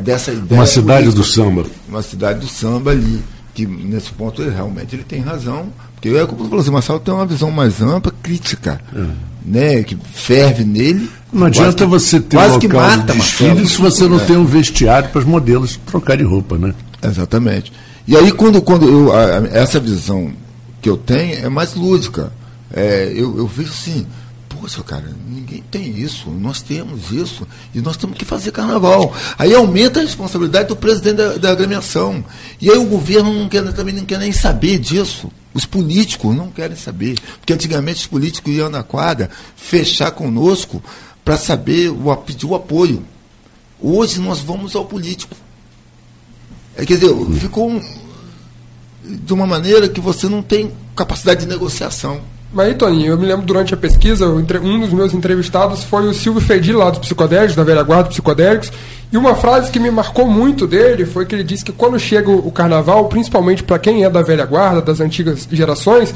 Dessa ideia. Uma cidade do samba. Uma cidade do samba ali. Que nesse ponto ele realmente ele tem razão, porque é como falou assim, Marcelo tem uma visão mais ampla, crítica, é. né, que ferve nele. Não adianta que, você ter um local mata, de desfile se você não é. tem um vestiário para os modelos trocar de roupa, né? Exatamente. E aí quando, quando eu, a, essa visão que eu tenho é mais lúdica. É, eu, eu vejo assim, poxa, cara, ninguém tem isso, nós temos isso, e nós temos que fazer carnaval. Aí aumenta a responsabilidade do presidente da, da agremiação. E aí o governo não quer, também não quer nem saber disso. Os políticos não querem saber. Porque antigamente os políticos iam na quadra fechar conosco para saber, o, pedir o apoio. Hoje nós vamos ao político. É, quer dizer, ficou um, de uma maneira que você não tem capacidade de negociação. Mas aí, Toninho, eu me lembro durante a pesquisa, um dos meus entrevistados foi o Silvio Fedi, lá dos Psicodélicos, da velha guarda Psicodélicos, e uma frase que me marcou muito dele foi que ele disse que quando chega o carnaval, principalmente para quem é da velha guarda, das antigas gerações,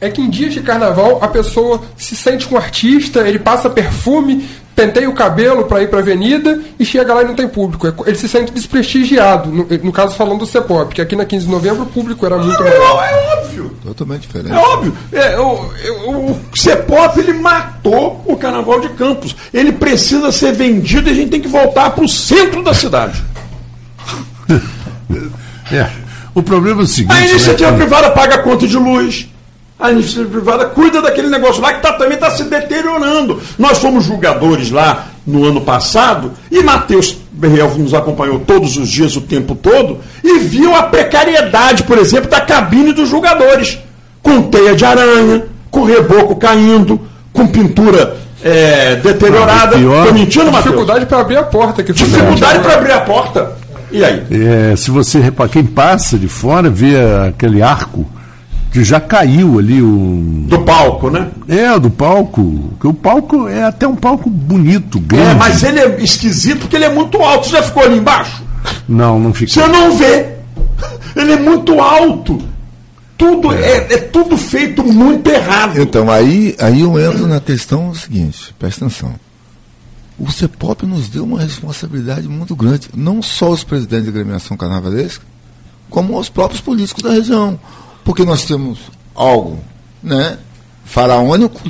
é que em dias de carnaval a pessoa se sente um artista, ele passa perfume, penteia o cabelo para ir para a avenida e chega lá e não tem público. É ele se sente desprestigiado, no, no caso falando do CEPOP, que aqui na 15 de novembro o público era muito maior. É, é óbvio. Totalmente diferente. É óbvio. É, o, o, o CEPOP ele matou o Carnaval de Campos. Ele precisa ser vendido e a gente tem que voltar para o centro da cidade. é. O problema é o seguinte. A iniciativa né? privada paga a conta de luz a iniciativa privada cuida daquele negócio lá que tá, também está se deteriorando. Nós fomos julgadores lá no ano passado e Matheus Berriel nos acompanhou todos os dias, o tempo todo, e viu a precariedade, por exemplo, da cabine dos julgadores. Com teia de aranha, com reboco caindo, com pintura é, deteriorada. Ah, Tô mentindo, Matheus? Dificuldade para abrir a porta. Que Dificuldade para abrir a porta. E aí? É, se você reparar, quem passa de fora vê aquele arco que já caiu ali o. Do palco, né? É, do palco. Que o palco é até um palco bonito, grande. É, mas ele é esquisito porque ele é muito alto. Você já ficou ali embaixo? Não, não ficou. Você não vê. Ele é muito alto. Tudo é. é, é tudo feito muito errado. Então, aí, aí eu entro na questão seguinte, presta atenção. O CEPOP nos deu uma responsabilidade muito grande, não só os presidentes da agremiação carnavalesca, como os próprios políticos da região porque nós temos algo né, faraônico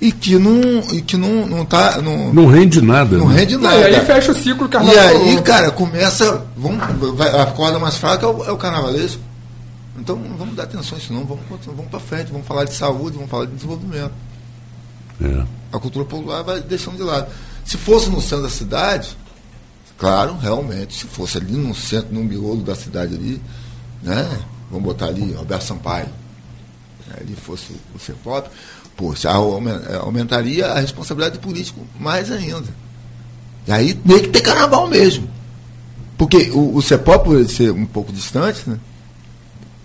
e que não e que não não tá não, não rende nada não né? rende nada e aí fecha o ciclo carnaval. e aí cara começa vamos vai, a corda mais fraca é o, é o carnavalesco. Então não vamos dar atenção a isso não vamos vamos para frente vamos falar de saúde vamos falar de desenvolvimento. É. a cultura popular vai deixando de lado. Se fosse no centro da cidade claro realmente se fosse ali no centro no miolo da cidade ali né vamos botar ali Roberto Sampaio, né, ali fosse o CEPOP, poxa, aumentaria a responsabilidade do político mais ainda. E aí tem que ter carnaval mesmo. Porque o, o CEPOP, por ser um pouco distante, né?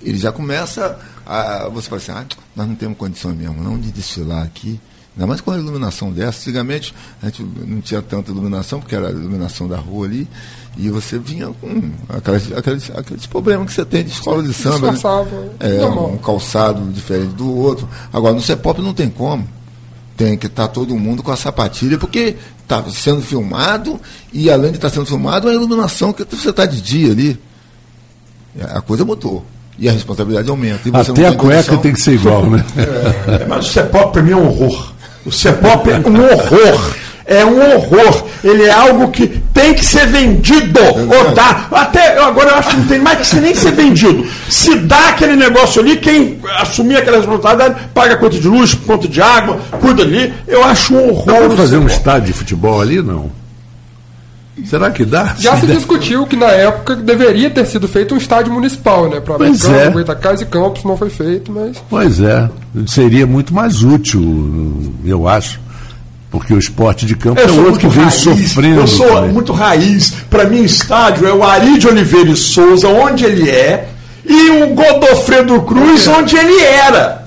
Ele já começa a. Você fala assim, ah, nós não temos condições mesmo não de desfilar aqui. Ainda mais com a iluminação dessa. Antigamente a gente não tinha tanta iluminação, porque era a iluminação da rua ali, e você vinha com aqueles, aqueles, aqueles problemas que você tem de escola de samba. Né? É, um calçado diferente do outro. Agora, no CEPOP não tem como. Tem que estar tá todo mundo com a sapatilha, porque está sendo filmado, e além de estar tá sendo filmado, a iluminação que você está de dia ali. A coisa mudou. E a responsabilidade aumenta. Até a cueca condição. tem que ser igual, né? É, mas o CEPOP para mim é um horror. O CEPOP é um horror. É um horror. Ele é algo que tem que ser vendido. É ou dá. Até agora eu acho que não tem mais que ser, nem ser vendido. Se dá aquele negócio ali, quem assumir aquela responsabilidade paga conta de luz, conta de água, cuida ali. Eu acho um horror. Dá para fazer um estádio de futebol ali? Não. Será que dá? Já se, se discutiu que na época deveria ter sido feito um estádio municipal, né? Para Americano, é. Goitacás e Campos não foi feito, mas. Pois é. Seria muito mais útil, eu acho. Porque o esporte de campo eu é outro que vem raiz, sofrendo. Eu sou também. muito raiz. Para mim, estádio é o Ari de Oliveira e Souza, onde ele é, e o Godofredo Cruz, é. onde ele era.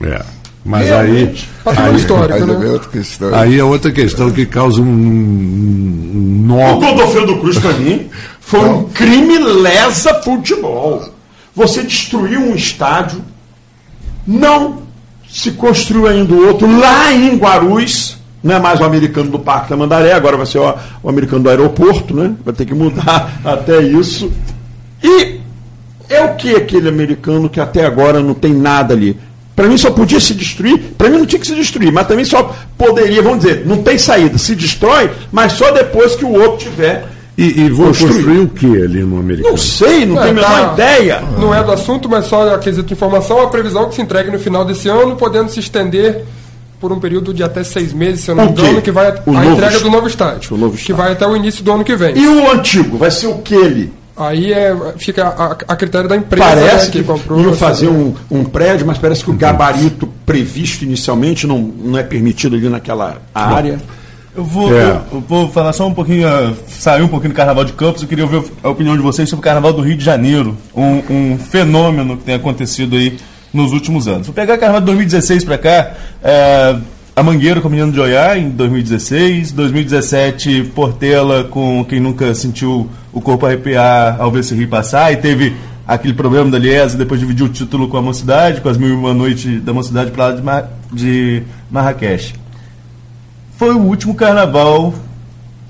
É. Mas Realmente. aí. Aí, histórico, aí, né? é outra questão. aí é outra questão que causa um nó. O Godofredo Cruz, para mim, foi um crime lesa futebol. Você destruiu um estádio, não se construiu ainda outro lá em Guarulhos, não é mais o americano do Parque da Mandaré, agora vai ser o, o americano do aeroporto, né? Vai ter que mudar até isso. E é o que aquele americano que até agora não tem nada ali? Para mim só podia se destruir, para mim não tinha que se destruir, mas também só poderia, vamos dizer, não tem saída, se destrói, mas só depois que o outro tiver. E, e vou construir o que ali no americano? Não sei, não, não tenho a menor tá, ideia. Não é do assunto, mas só a quesito de informação, a previsão é que se entregue no final desse ano, podendo se estender por um período de até seis meses, se eu não me engano, que vai o a entrega do novo estádio, novo estádio. Que vai até o início do ano que vem. E o antigo, vai ser o que ele? Aí é, fica a, a, critério da empresa parece né, que, que comprou. Iam fazer um, um prédio, mas parece que o gabarito previsto inicialmente não, não é permitido ali naquela área. Eu vou, é. eu, eu vou falar só um pouquinho, uh, sair um pouquinho do Carnaval de Campos. Eu queria ouvir a opinião de vocês sobre o Carnaval do Rio de Janeiro, um, um fenômeno que tem acontecido aí nos últimos anos. Vou pegar o Carnaval de 2016 para cá. É, a Mangueira com o Menino de Oiá em 2016, 2017 Portela com quem nunca sentiu o corpo arrepiar ao ver esse rio passar e teve aquele problema da Liesa, depois dividiu o título com a Mocidade, com as Mil e Uma Noite da Mocidade para lá de, Mar de Marrakech. Foi o último carnaval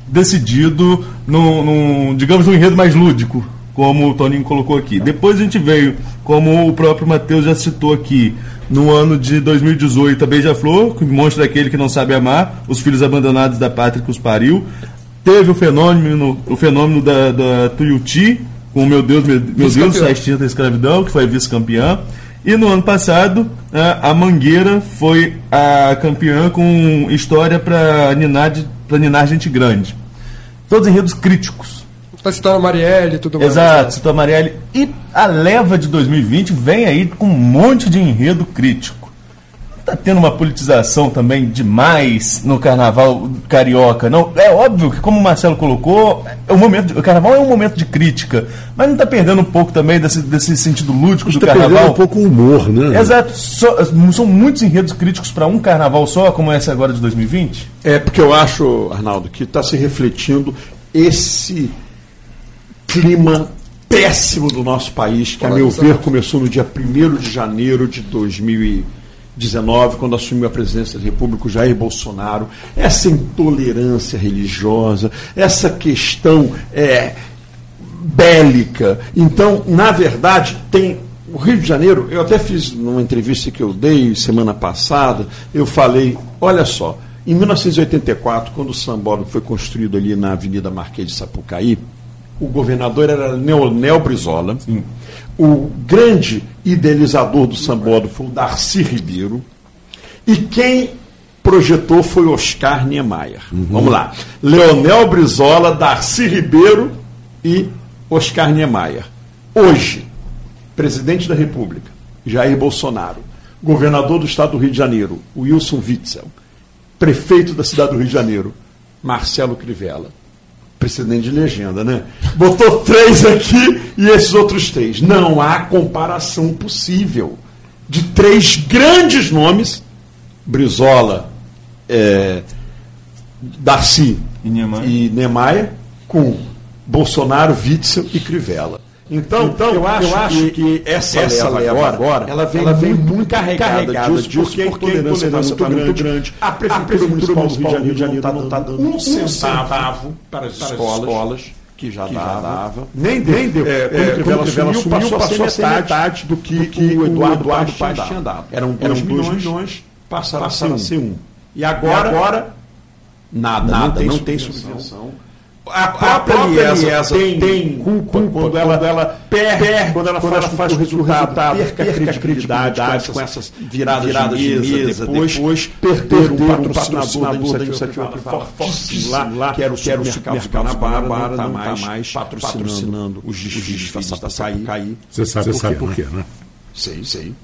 decidido num, digamos, num enredo mais lúdico, como o Toninho colocou aqui. Depois a gente veio, como o próprio Matheus já citou aqui, no ano de 2018, a Beija-Flor, que mostra aquele que não sabe amar, os filhos abandonados da pátria que os pariu. Teve o fenômeno, o fenômeno da, da Tuiuti, com Meu Deus, Meu, meu Deus, a extinta escravidão, que foi vice-campeã. E no ano passado, a Mangueira foi a campeã com história para ninar, ninar gente grande. Todos enredos críticos Tá citando a Marielle e tudo mais. Exato, citou a Marielle. E a leva de 2020 vem aí com um monte de enredo crítico. Tá tendo uma politização também demais no carnaval carioca. Não, é óbvio que, como o Marcelo colocou, é um momento de, o carnaval é um momento de crítica, mas não está perdendo um pouco também desse, desse sentido lúdico do tá carnaval. Perdendo um pouco o humor, né? Exato. são muitos enredos críticos para um carnaval só, como esse agora de 2020? É, porque eu acho, Arnaldo, que está se refletindo esse clima péssimo do nosso país, que, a meu ver, começou no dia 1 de janeiro de 2019, quando assumiu a presidência da República o Jair Bolsonaro. Essa intolerância religiosa, essa questão é, bélica. Então, na verdade, tem. O Rio de Janeiro, eu até fiz numa entrevista que eu dei semana passada, eu falei: olha só, em 1984, quando o Sambódromo foi construído ali na Avenida Marquês de Sapucaí, o governador era Leonel Brizola. Sim. O grande idealizador do sambódromo foi o Darcy Ribeiro. E quem projetou foi Oscar Niemeyer. Uhum. Vamos lá. Leonel Brizola, Darcy Ribeiro e Oscar Niemeyer. Hoje, presidente da República, Jair Bolsonaro, governador do estado do Rio de Janeiro, Wilson Witzel, prefeito da cidade do Rio de Janeiro, Marcelo Crivella. Presidente de legenda, né? Botou três aqui e esses outros três. Não há comparação possível de três grandes nomes: Brizola, é, Darcy E Niemeyer. e Niemeyer, com Bolsonaro, Witzel e Crivella. Então, então eu, acho que, essa, leva, agora, ela vem, ela vem muito carregada, disso, porque, a intolerância está muito grande. A Prefeitura, Municipal do Rio de Janeiro não está dando um centavo para as escolas, que já dava. Nem deu. Nem deu. É, quando o Crivella assumiu, passou, a ser metade do que, que o Eduardo Paes tinha dado. Eram 2 milhões, passaram, a ser um. E agora, agora nada, nada, não tem subvenção. A própria, a Liesa tem, tem culpa, culpa quando, ela, quando ela perde, quando ela quando faz, ela faz o resultado, perca, perca a credibilidade com essas, com essas viradas, viradas de, mesa, depois, depois perder um patrocinador da iniciativa privada fortíssimo lá, lá, que era o, Supermercado Guanabara, não está mais patrocinando os desfiles da Sapucaí. Você sabe, Você sabe por quê, né? Sei, sei.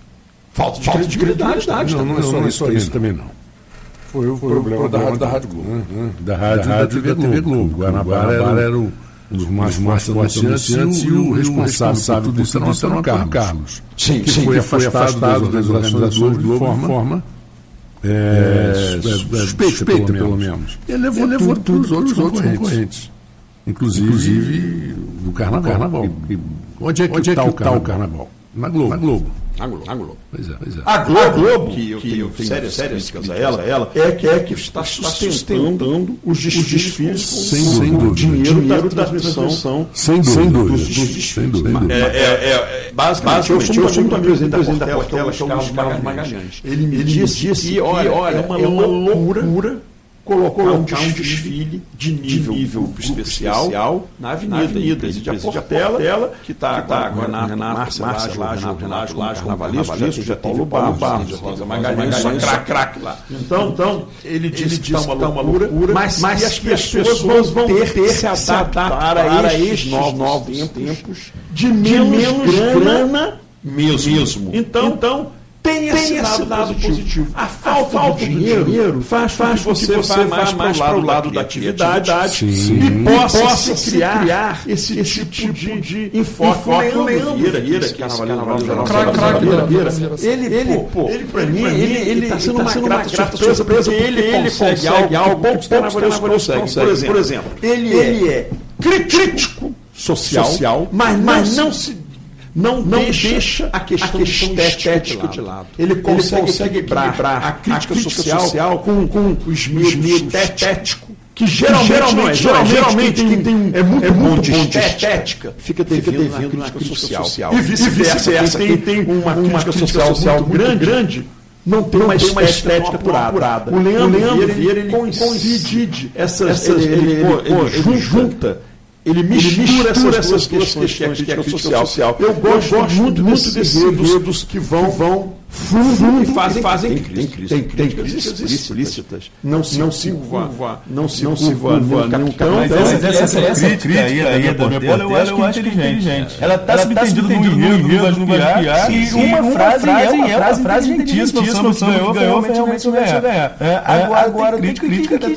Falta de credibilidade. Não, não é só isso, isso também não. Foi o problema, da, Rádio, da Rádio Globo. Da Rádio, da rádio da TV, Globo. Guanabara, Guanabara era, um dos mais, mais fortes anunciantes e o responsável por tudo isso era o Antônio Carlos. Sim, que sim, foi que afastado, foi afastado das organizações do Globo de forma é, suspeita, suspeita, pelo menos. Ele levou, ele levou tudo os outros, outros concorrentes. Inclusive, Inclusive do Carnaval. carnaval. E, onde é que está o Carnaval? Na Globo. Na Globo. A Globo. A Globo. Pois é, pois é. A Globo, a Globo que eu que tenho, tenho sérias, sérias críticas a ela, ela, é que, é que está sustentando os desfiles com, sem, sem dúvida. dinheiro, dinheiro da transmissão. Sem dúvida. Dos, dos desfiles. Sem dúvida. É, é, é, basicamente, eu sou muito amigo do presidente da Portela, Carlos Magalhães. Ele me disse que, olha, é uma loucura colocar um desfile de nível, de nível especial, especial na Avenida, na avenida de, de Portela, que está tá, com Renato, Renato Márcia, Laje, Renato, Renato, Carnavalesco, já Paulo Barros, Barros, Rosa Magalhães, só craque, craque lá. Então, então, ele disse que está uma loucura, mas, mas as pessoas vão ter que se adaptar a estes novos tempos de menos grana mesmo. Então, então tem esse, lado, lado positivo. positivo. A falta, a falta de dinheiro, dinheiro faz, faz com que você, você vá mais, para o lado da atividade, atividade e possa, possa se criar, criar esse, esse tipo de, de enfoque. Leandro Vieira, Vieira que é ele, ele, pô, ele para mim, ele está sendo uma grata surpresa, porque ele consegue algo que carnavalescos conseguem. Por exemplo, ele é crítico social, mas não se não, não deixa, deixa a questão, a questão estética, estética de, lado. Ele consegue, Ele consegue equilibrar a crítica, a crítica social, social, com, com os medos estético que geralmente, é. geralmente, geralmente quem tem, é muito, é muito bom de estética, fica devendo, fica devendo na crítica social. social. E vice-versa, quem tem uma, uma crítica social, social muito grande, grande não tem uma, estética, uma estética apurada. O Leandro, o Leandro Vieira, ele coincide essas, essas ele, ele, ele, ele junta ele mistura, ele mistura essas, essas duas questões, que é a crítica, que é a crítica social. social. Eu gosto, eu gosto muito, muito desses enredos que vão, vão fundo e fazem, fazem tem, tem, tem, críticas explícitas. Não se, não se curva, não se não se curva nenhum capitão. Mas essa, essa, essa crítica aí, aí da Portela, eu acho, eu acho inteligente. Ela está subentendida no enredo do Guajibiá e uma frase é uma frase frase inteligentíssima. O samba que ganhou realmente ganhar. Agora tem crítica aqui.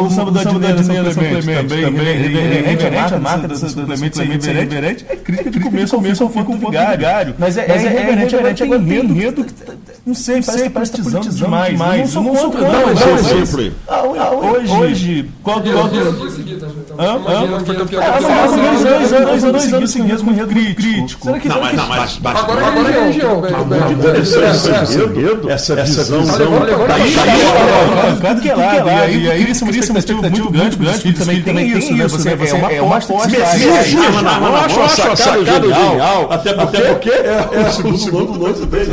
O samba da Adilene também, reverente a marca dessa suplemento reverente, é crítica de começo ao fim com o vigário. Mas é irreverente, agora tem enredo que. Não sei, parece que parece que politizando demais. demais. Não sou contra. Dá um exemplo aí. Hoje. Hoje. Qual do. Hã? Dois anos, dois anos seguidos com enredo crítico. Será que. Não, mas. Agora é religião. Interessante essa visão. Claro que é lá. E aí isso é uma expectativa muito grande. Grande também tem isso. Você é uma aposta. Não acho a sacada genial. Até porque é o segundo lance dele.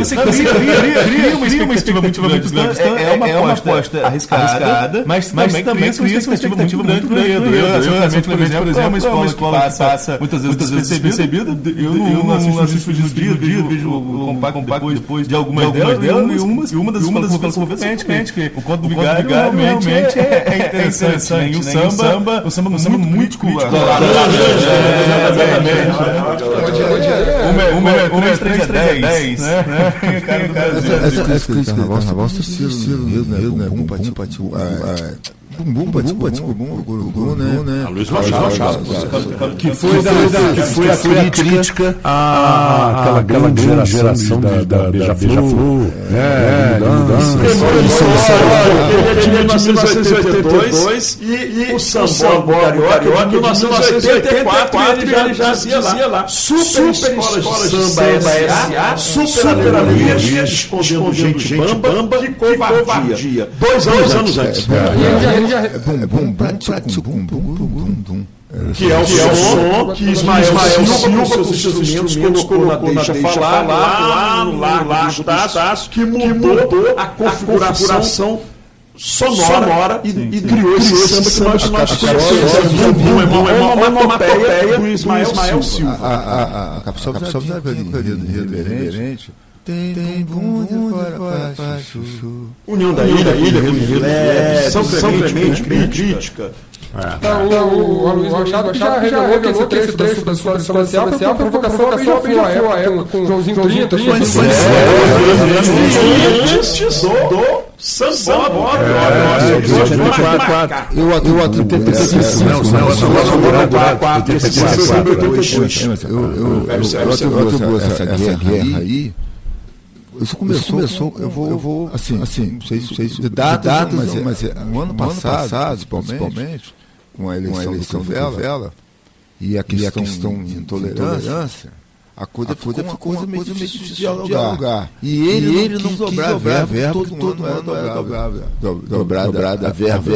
Você cria uma expectativa muito grande. É uma aposta arriscada, mas também cria uma expectativa expectativa muito grande do Enredo. por exemplo, é uma escola que passa muitas vezes despercebida. Eu não assisto no dia, dia, vejo o compacto depois de algumas delas, e uma das escolas que eu convencionalmente, que o conto do vigário realmente é interessante. E o samba, o samba é muito crítico. Uma é 3, 3 é 10, né? Cara do Brasil. Essa crítica do carnaval, estilo, né? Bum, bum, bumbum, bumbum, bumbum, bumbum, né? A Luiz Machado. Que foi a crítica àquela grande geração da Beija-Flor. É, de 1982 e o samba carioca de 1984 ele já dizia lá super escolas de samba SA super alegrias escondendo gente bamba de covardia dois anos antes que é o som que Ismael Silva com seus instrumentos colocou na deixa falar lá no Largo Tasso que mudou a configuração sonora, e, e criou esse samba que nós, nós conhecemos. É uma onomatopeia do Ismael Silva. A capital da Irreverente tem, tem bunda para baixo. União da Ilha, Ilha, Rio São Clemente, crítica. Então, o Luiz Machado já revelou que esse trecho da sua especial foi uma provocação que já foi a época com Joãozinho 30, antes do Sambó. Eu atribuo essa guerra aí isso começou, começou eu vou, eu vou assim, assim, não sei, sei de datas, datas mas, é, mas é, no ano passado, passado, principalmente, com a eleição, com a eleição do Crivella, e a questão, e a questão de intolerância, a coisa, a coisa ficou, uma coisa meio difícil de dialogar. dialogar. E ele, e ele não, não quis dobrar a verba, todo, todo ano era dobrada, dobrada a verba.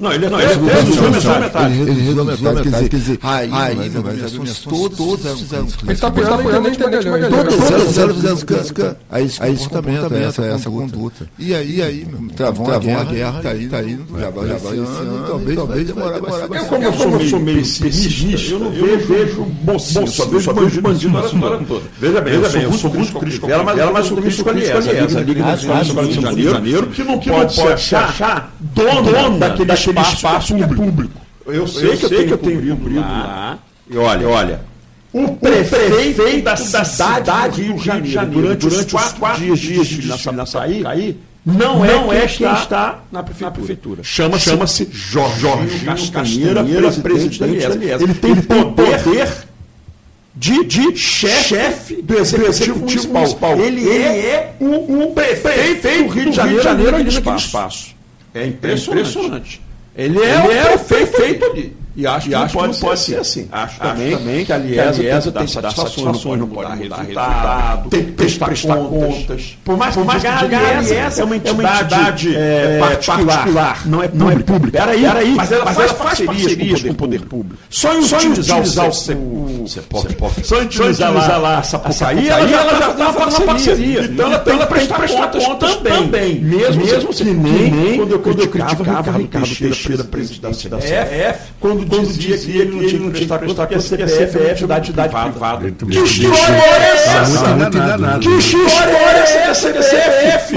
Não, ele não, ele reduziu metade. Ele reduziu metade, quer dizer, aí, mas todas fizeram. Ele está apoiando a internet, todas Aí esse comportamento, essa conduta. E aí, aí, travou a guerra, está aí, está aí, já vai talvez, talvez demorar bastante. Eu, como eu sou meio pessimista, eu não vejo mocinho, só vejo bandido, bandido na história toda. Veja bem, veja bem, eu sou muito crítico ela, mas ela mais sou crítico ali essa. A Liga Nacional do Rio de Janeiro, que não pode se achar dono daquele espaço público. Eu sei que eu tenho cumprido lá. E olha, olha, o prefeito da cidade do Rio de Janeiro, durante, durante os quatro dias de na Saí, não, não é, quem está na prefeitura. Chama-se Chama Jorge, Jorge Castanheira, presidente da Liesa. Ele tem poder de, de chefe, chefe do Executivo, executivo municipal. municipal. Ele, Ele é, é o, o prefeito, prefeito do Rio de Janeiro, Janeiro naquele espaço. espaço. É impressionante. É impressionante. Ele é, Ele é o prefeito ali. E acho, e acho que não pode, ser assim. Acho, acho também, também que a Liesa, tem, satisfações, não pode mudar resultado, tem que prestar, contas. Por mais, por mais que a Liesa é uma entidade é, particular, não é, não é pública. Peraí, peraí, mas ela, faz parcerias com o poder público. Só em utilizar o só em utilizar lá a Sapucaí, ela já está fazendo parceria. Então ela tem que prestar contas também. Mesmo que nem quando eu criticava o Ricardo Teixeira, presidente da CF, quando quando, dizia que ele não tinha que prestar conta porque a CPF é entidade privada. Que história é essa? Que história é essa da CPF?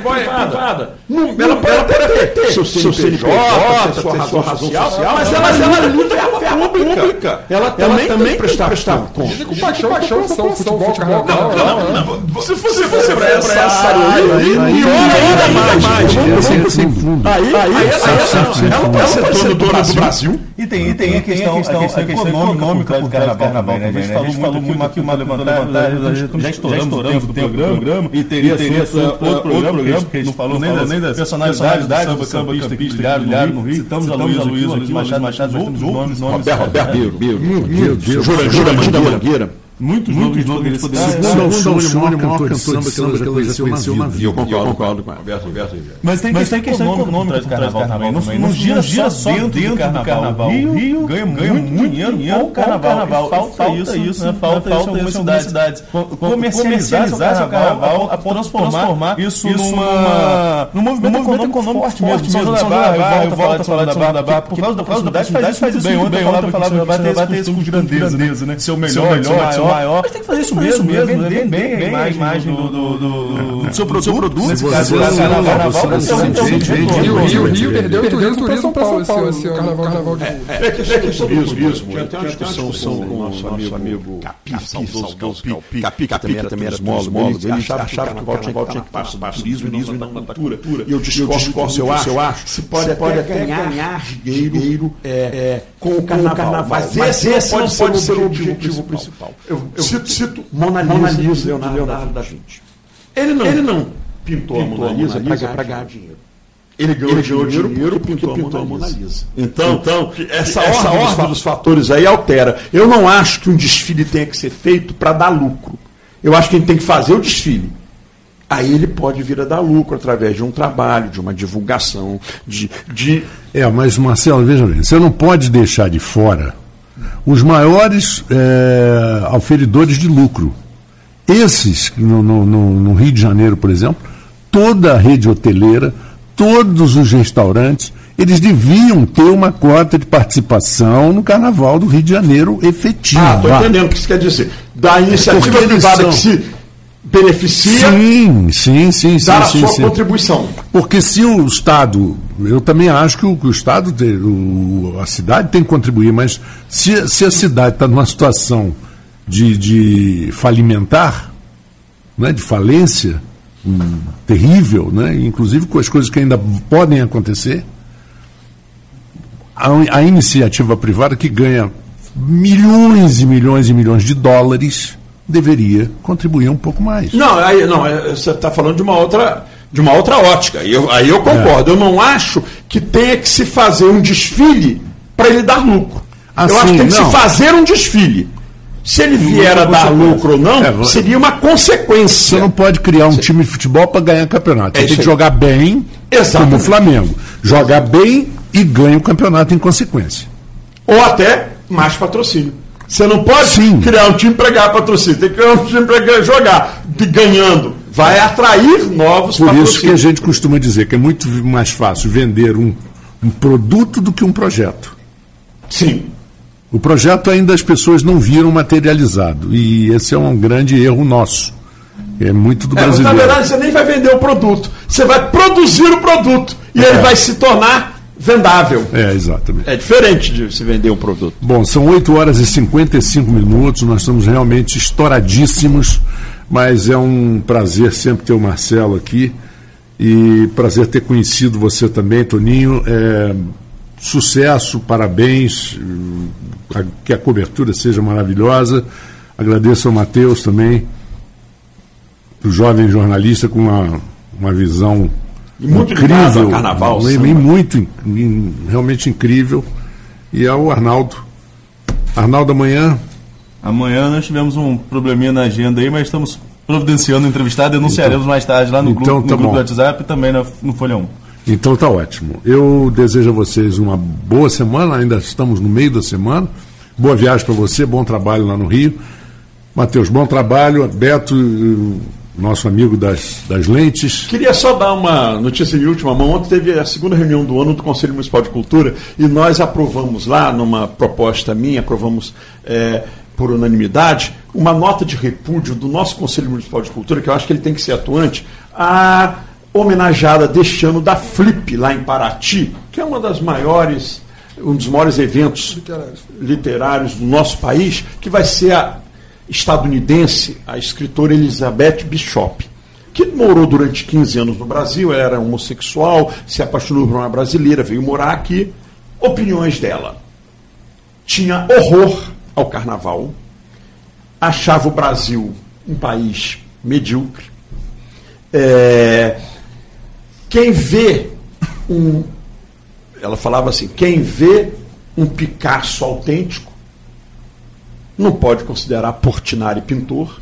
privada. Ela pode ter seu CNPJ, sua razão social, mas ela luta com a pública. Ela também tem que prestar conta. Com paixão, paixão, são futebol, carnaval. Não, não, Se fosse para essa área aí, pior ainda mais. Aí, aí, ela não pode ser dona do Brasil. E tem, e tem a questão, a questão, a questão econômica do carnaval, né? A gente falou muito aqui, uma, uma levantada, já estouramos o tempo do programa, e teria outro programa, que a gente não falou nem das personalidades do samba, campista, brilharam no Rio. Citamos a Luísa Luiz, Luiz Machado, Machado, temos nomes. Roberto Roberto Jura Mangueira. Muitos nomes poderia citar. Segundo Alcione, o maior cantor de samba que ela já conheceu na vida. Eu concordo, com Roberto Mas tem questão econômica do carnaval também. Não gira só dentro do carnaval. Rio ganha muito dinheiro com o carnaval. Falta isso, né? Falta isso em algumas cidades. Comercializar o carnaval a transformar isso numa num movimento econômico forte mesmo. São da Barra, eu volto a falar de São da Barra, por causa da proximidade faz isso bem. Ontem eu falava que bater esse com grandeza, né? Ser o melhor, ser o maior. Mas tem que fazer isso mesmo, mesmo, né? Vender bem a imagem do seu produto. Caso, o carnaval o Rio perdeu o turismo para São Paulo esse ano, carnaval de É turismo. Tem uma discussão com o nosso amigo Capi, Capi, Capi, que também era módulos, ele achava que o carnaval tinha que passar turismo e da cultura. E eu discordo, eu acho, se pode até ganhar dinheiro com o carnaval. Mas esse não pode ser o objetivo principal. Eu cito, cito Mona Lisa, Mona Lisa Leonardo, Leonardo da Vinci. Ele não, ele não pintou, pintou a Mona Lisa para ganhar dinheiro. Ele ganhou, ele ganhou dinheiro, dinheiro porque, porque pintou, pintou a Mona Lisa. Mona Lisa. Então, então essa, essa ordem, ordem dos fatores aí altera. Eu não acho que um desfile tenha que ser feito para dar lucro. Eu acho que a gente tem que fazer o desfile. Aí ele pode vir a dar lucro através de um trabalho, de uma divulgação, de. de... É, mas Marcelo, veja bem, você não pode deixar de fora os maiores é, oferidores de lucro. Esses, no, no, no, Rio de Janeiro, por exemplo, toda a rede hoteleira, todos os restaurantes, eles deviam ter uma cota de participação no Carnaval do Rio de Janeiro efetiva. Ah, estou entendendo o que isso quer dizer. Da iniciativa privada são... que se beneficia. Sim, sim, sim. Dar sim, a sim, sua sim. contribuição. Porque se o Estado, eu também acho que o, que o Estado, o, a cidade tem que contribuir, mas se, se a cidade está numa situação de, de falimentar, né, de falência hum, terrível, né, inclusive com as coisas que ainda podem acontecer, a, a iniciativa privada que ganha milhões e milhões e milhões de dólares deveria contribuir um pouco mais. Não, aí, não é, você está falando de uma outra de uma outra ótica. Aí eu, aí eu concordo. É. Eu não acho que tenha que se fazer um desfile para ele dar lucro. Assim, eu acho que tem que não. se fazer um desfile. Se ele vier a dar lucro ou não, é, seria uma consequência. Você não pode criar um Sim. time de futebol para ganhar campeonato. Você é tem que jogar bem, Exatamente. como o Flamengo. Jogar bem e ganha o campeonato em consequência. Ou até mais patrocínio. Você não pode Sim. criar um time para ganhar patrocínio, tem que criar um time para jogar ganhando. Vai atrair novos Por isso que a gente costuma dizer que é muito mais fácil vender um, um produto do que um projeto. Sim. O projeto ainda as pessoas não viram materializado. E esse é um grande erro nosso. É muito do é, brasileiro. na verdade, você nem vai vender o produto. Você vai produzir o produto. E é. ele vai se tornar vendável. É, exatamente. É diferente de se vender um produto. Bom, são 8 horas e 55 minutos, nós estamos realmente estouradíssimos, mas é um prazer sempre ter o Marcelo aqui e prazer ter conhecido você também, Toninho. É, sucesso, parabéns, que a cobertura seja maravilhosa. Agradeço ao Matheus também, o jovem jornalista com uma, uma visão e muito incrível, carnaval. E, muito, realmente incrível. E é o Arnaldo. Arnaldo, amanhã. Amanhã nós tivemos um probleminha na agenda aí, mas estamos providenciando entrevistado. Denunciaremos então, mais tarde lá no, então, grupo, tá no grupo do WhatsApp e também no, no Folha 1. Então tá ótimo. Eu desejo a vocês uma boa semana, ainda estamos no meio da semana. Boa viagem para você, bom trabalho lá no Rio. Matheus, bom trabalho. Beto, nosso amigo das, das lentes. Queria só dar uma notícia de última mão. Ontem teve a segunda reunião do ano do Conselho Municipal de Cultura e nós aprovamos lá, numa proposta minha, aprovamos é, por unanimidade, uma nota de repúdio do nosso Conselho Municipal de Cultura, que eu acho que ele tem que ser atuante, a homenageada deste ano da Flip, lá em Paraty, que é uma das maiores, um dos maiores eventos literários, literários do nosso país, que vai ser a estadunidense, a escritora Elizabeth Bishop, que morou durante 15 anos no Brasil, era homossexual, se apaixonou por uma brasileira, veio morar aqui. Opiniões dela. Tinha horror ao carnaval, achava o Brasil um país medíocre. É, quem vê um. Ela falava assim: quem vê um Picasso autêntico não pode considerar Portinari pintor.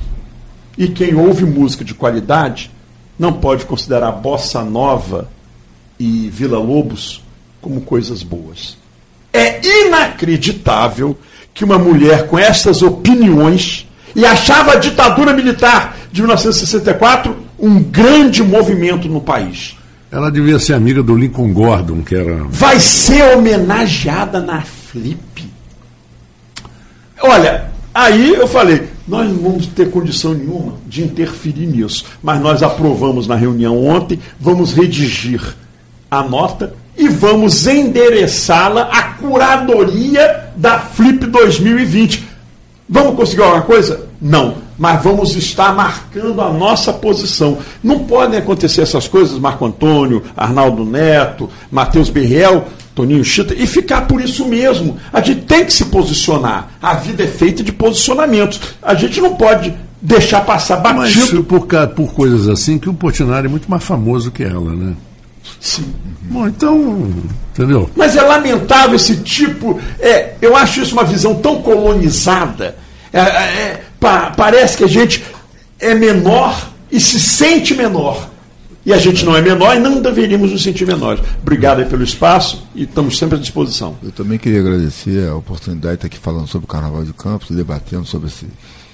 E quem ouve música de qualidade não pode considerar Bossa Nova e Vila Lobos como coisas boas. É inacreditável que uma mulher com essas opiniões e achava a ditadura militar de 1964 um grande movimento no país. Ela devia ser amiga do Lincoln Gordon, que era. Vai ser homenageada na Flip. Olha, aí eu falei, nós não vamos ter condição nenhuma de interferir nisso, mas nós aprovamos na reunião ontem, vamos redigir a nota e vamos endereçá-la à curadoria da Flip 2020. Vamos conseguir alguma coisa? Não. Mas vamos estar marcando a nossa posição. Não podem acontecer essas coisas, Marco Antônio, Arnaldo Neto, Matheus Berriel, Toninho Chita, e ficar por isso mesmo. A gente tem que se posicionar. A vida é feita de posicionamentos. A gente não pode deixar passar batido. Mas por, por coisas assim que o Portinari é muito mais famoso que ela, né? Sim. Bom, então, entendeu? Mas é lamentável esse tipo. É, eu acho isso uma visão tão colonizada. É, é, pa, parece que a gente é menor e se sente menor. E a gente não é menor e não deveríamos nos sentir menores. Obrigado aí pelo espaço e estamos sempre à disposição. Eu também queria agradecer a oportunidade de estar aqui falando sobre o Carnaval de Campos, debatendo sobre esse,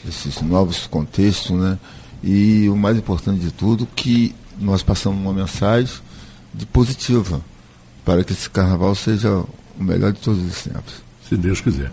esses novos contextos, né? E o mais importante de tudo, que nós passamos uma mensagem de positiva para que esse carnaval seja o melhor de todos os tempos. Se Deus quiser.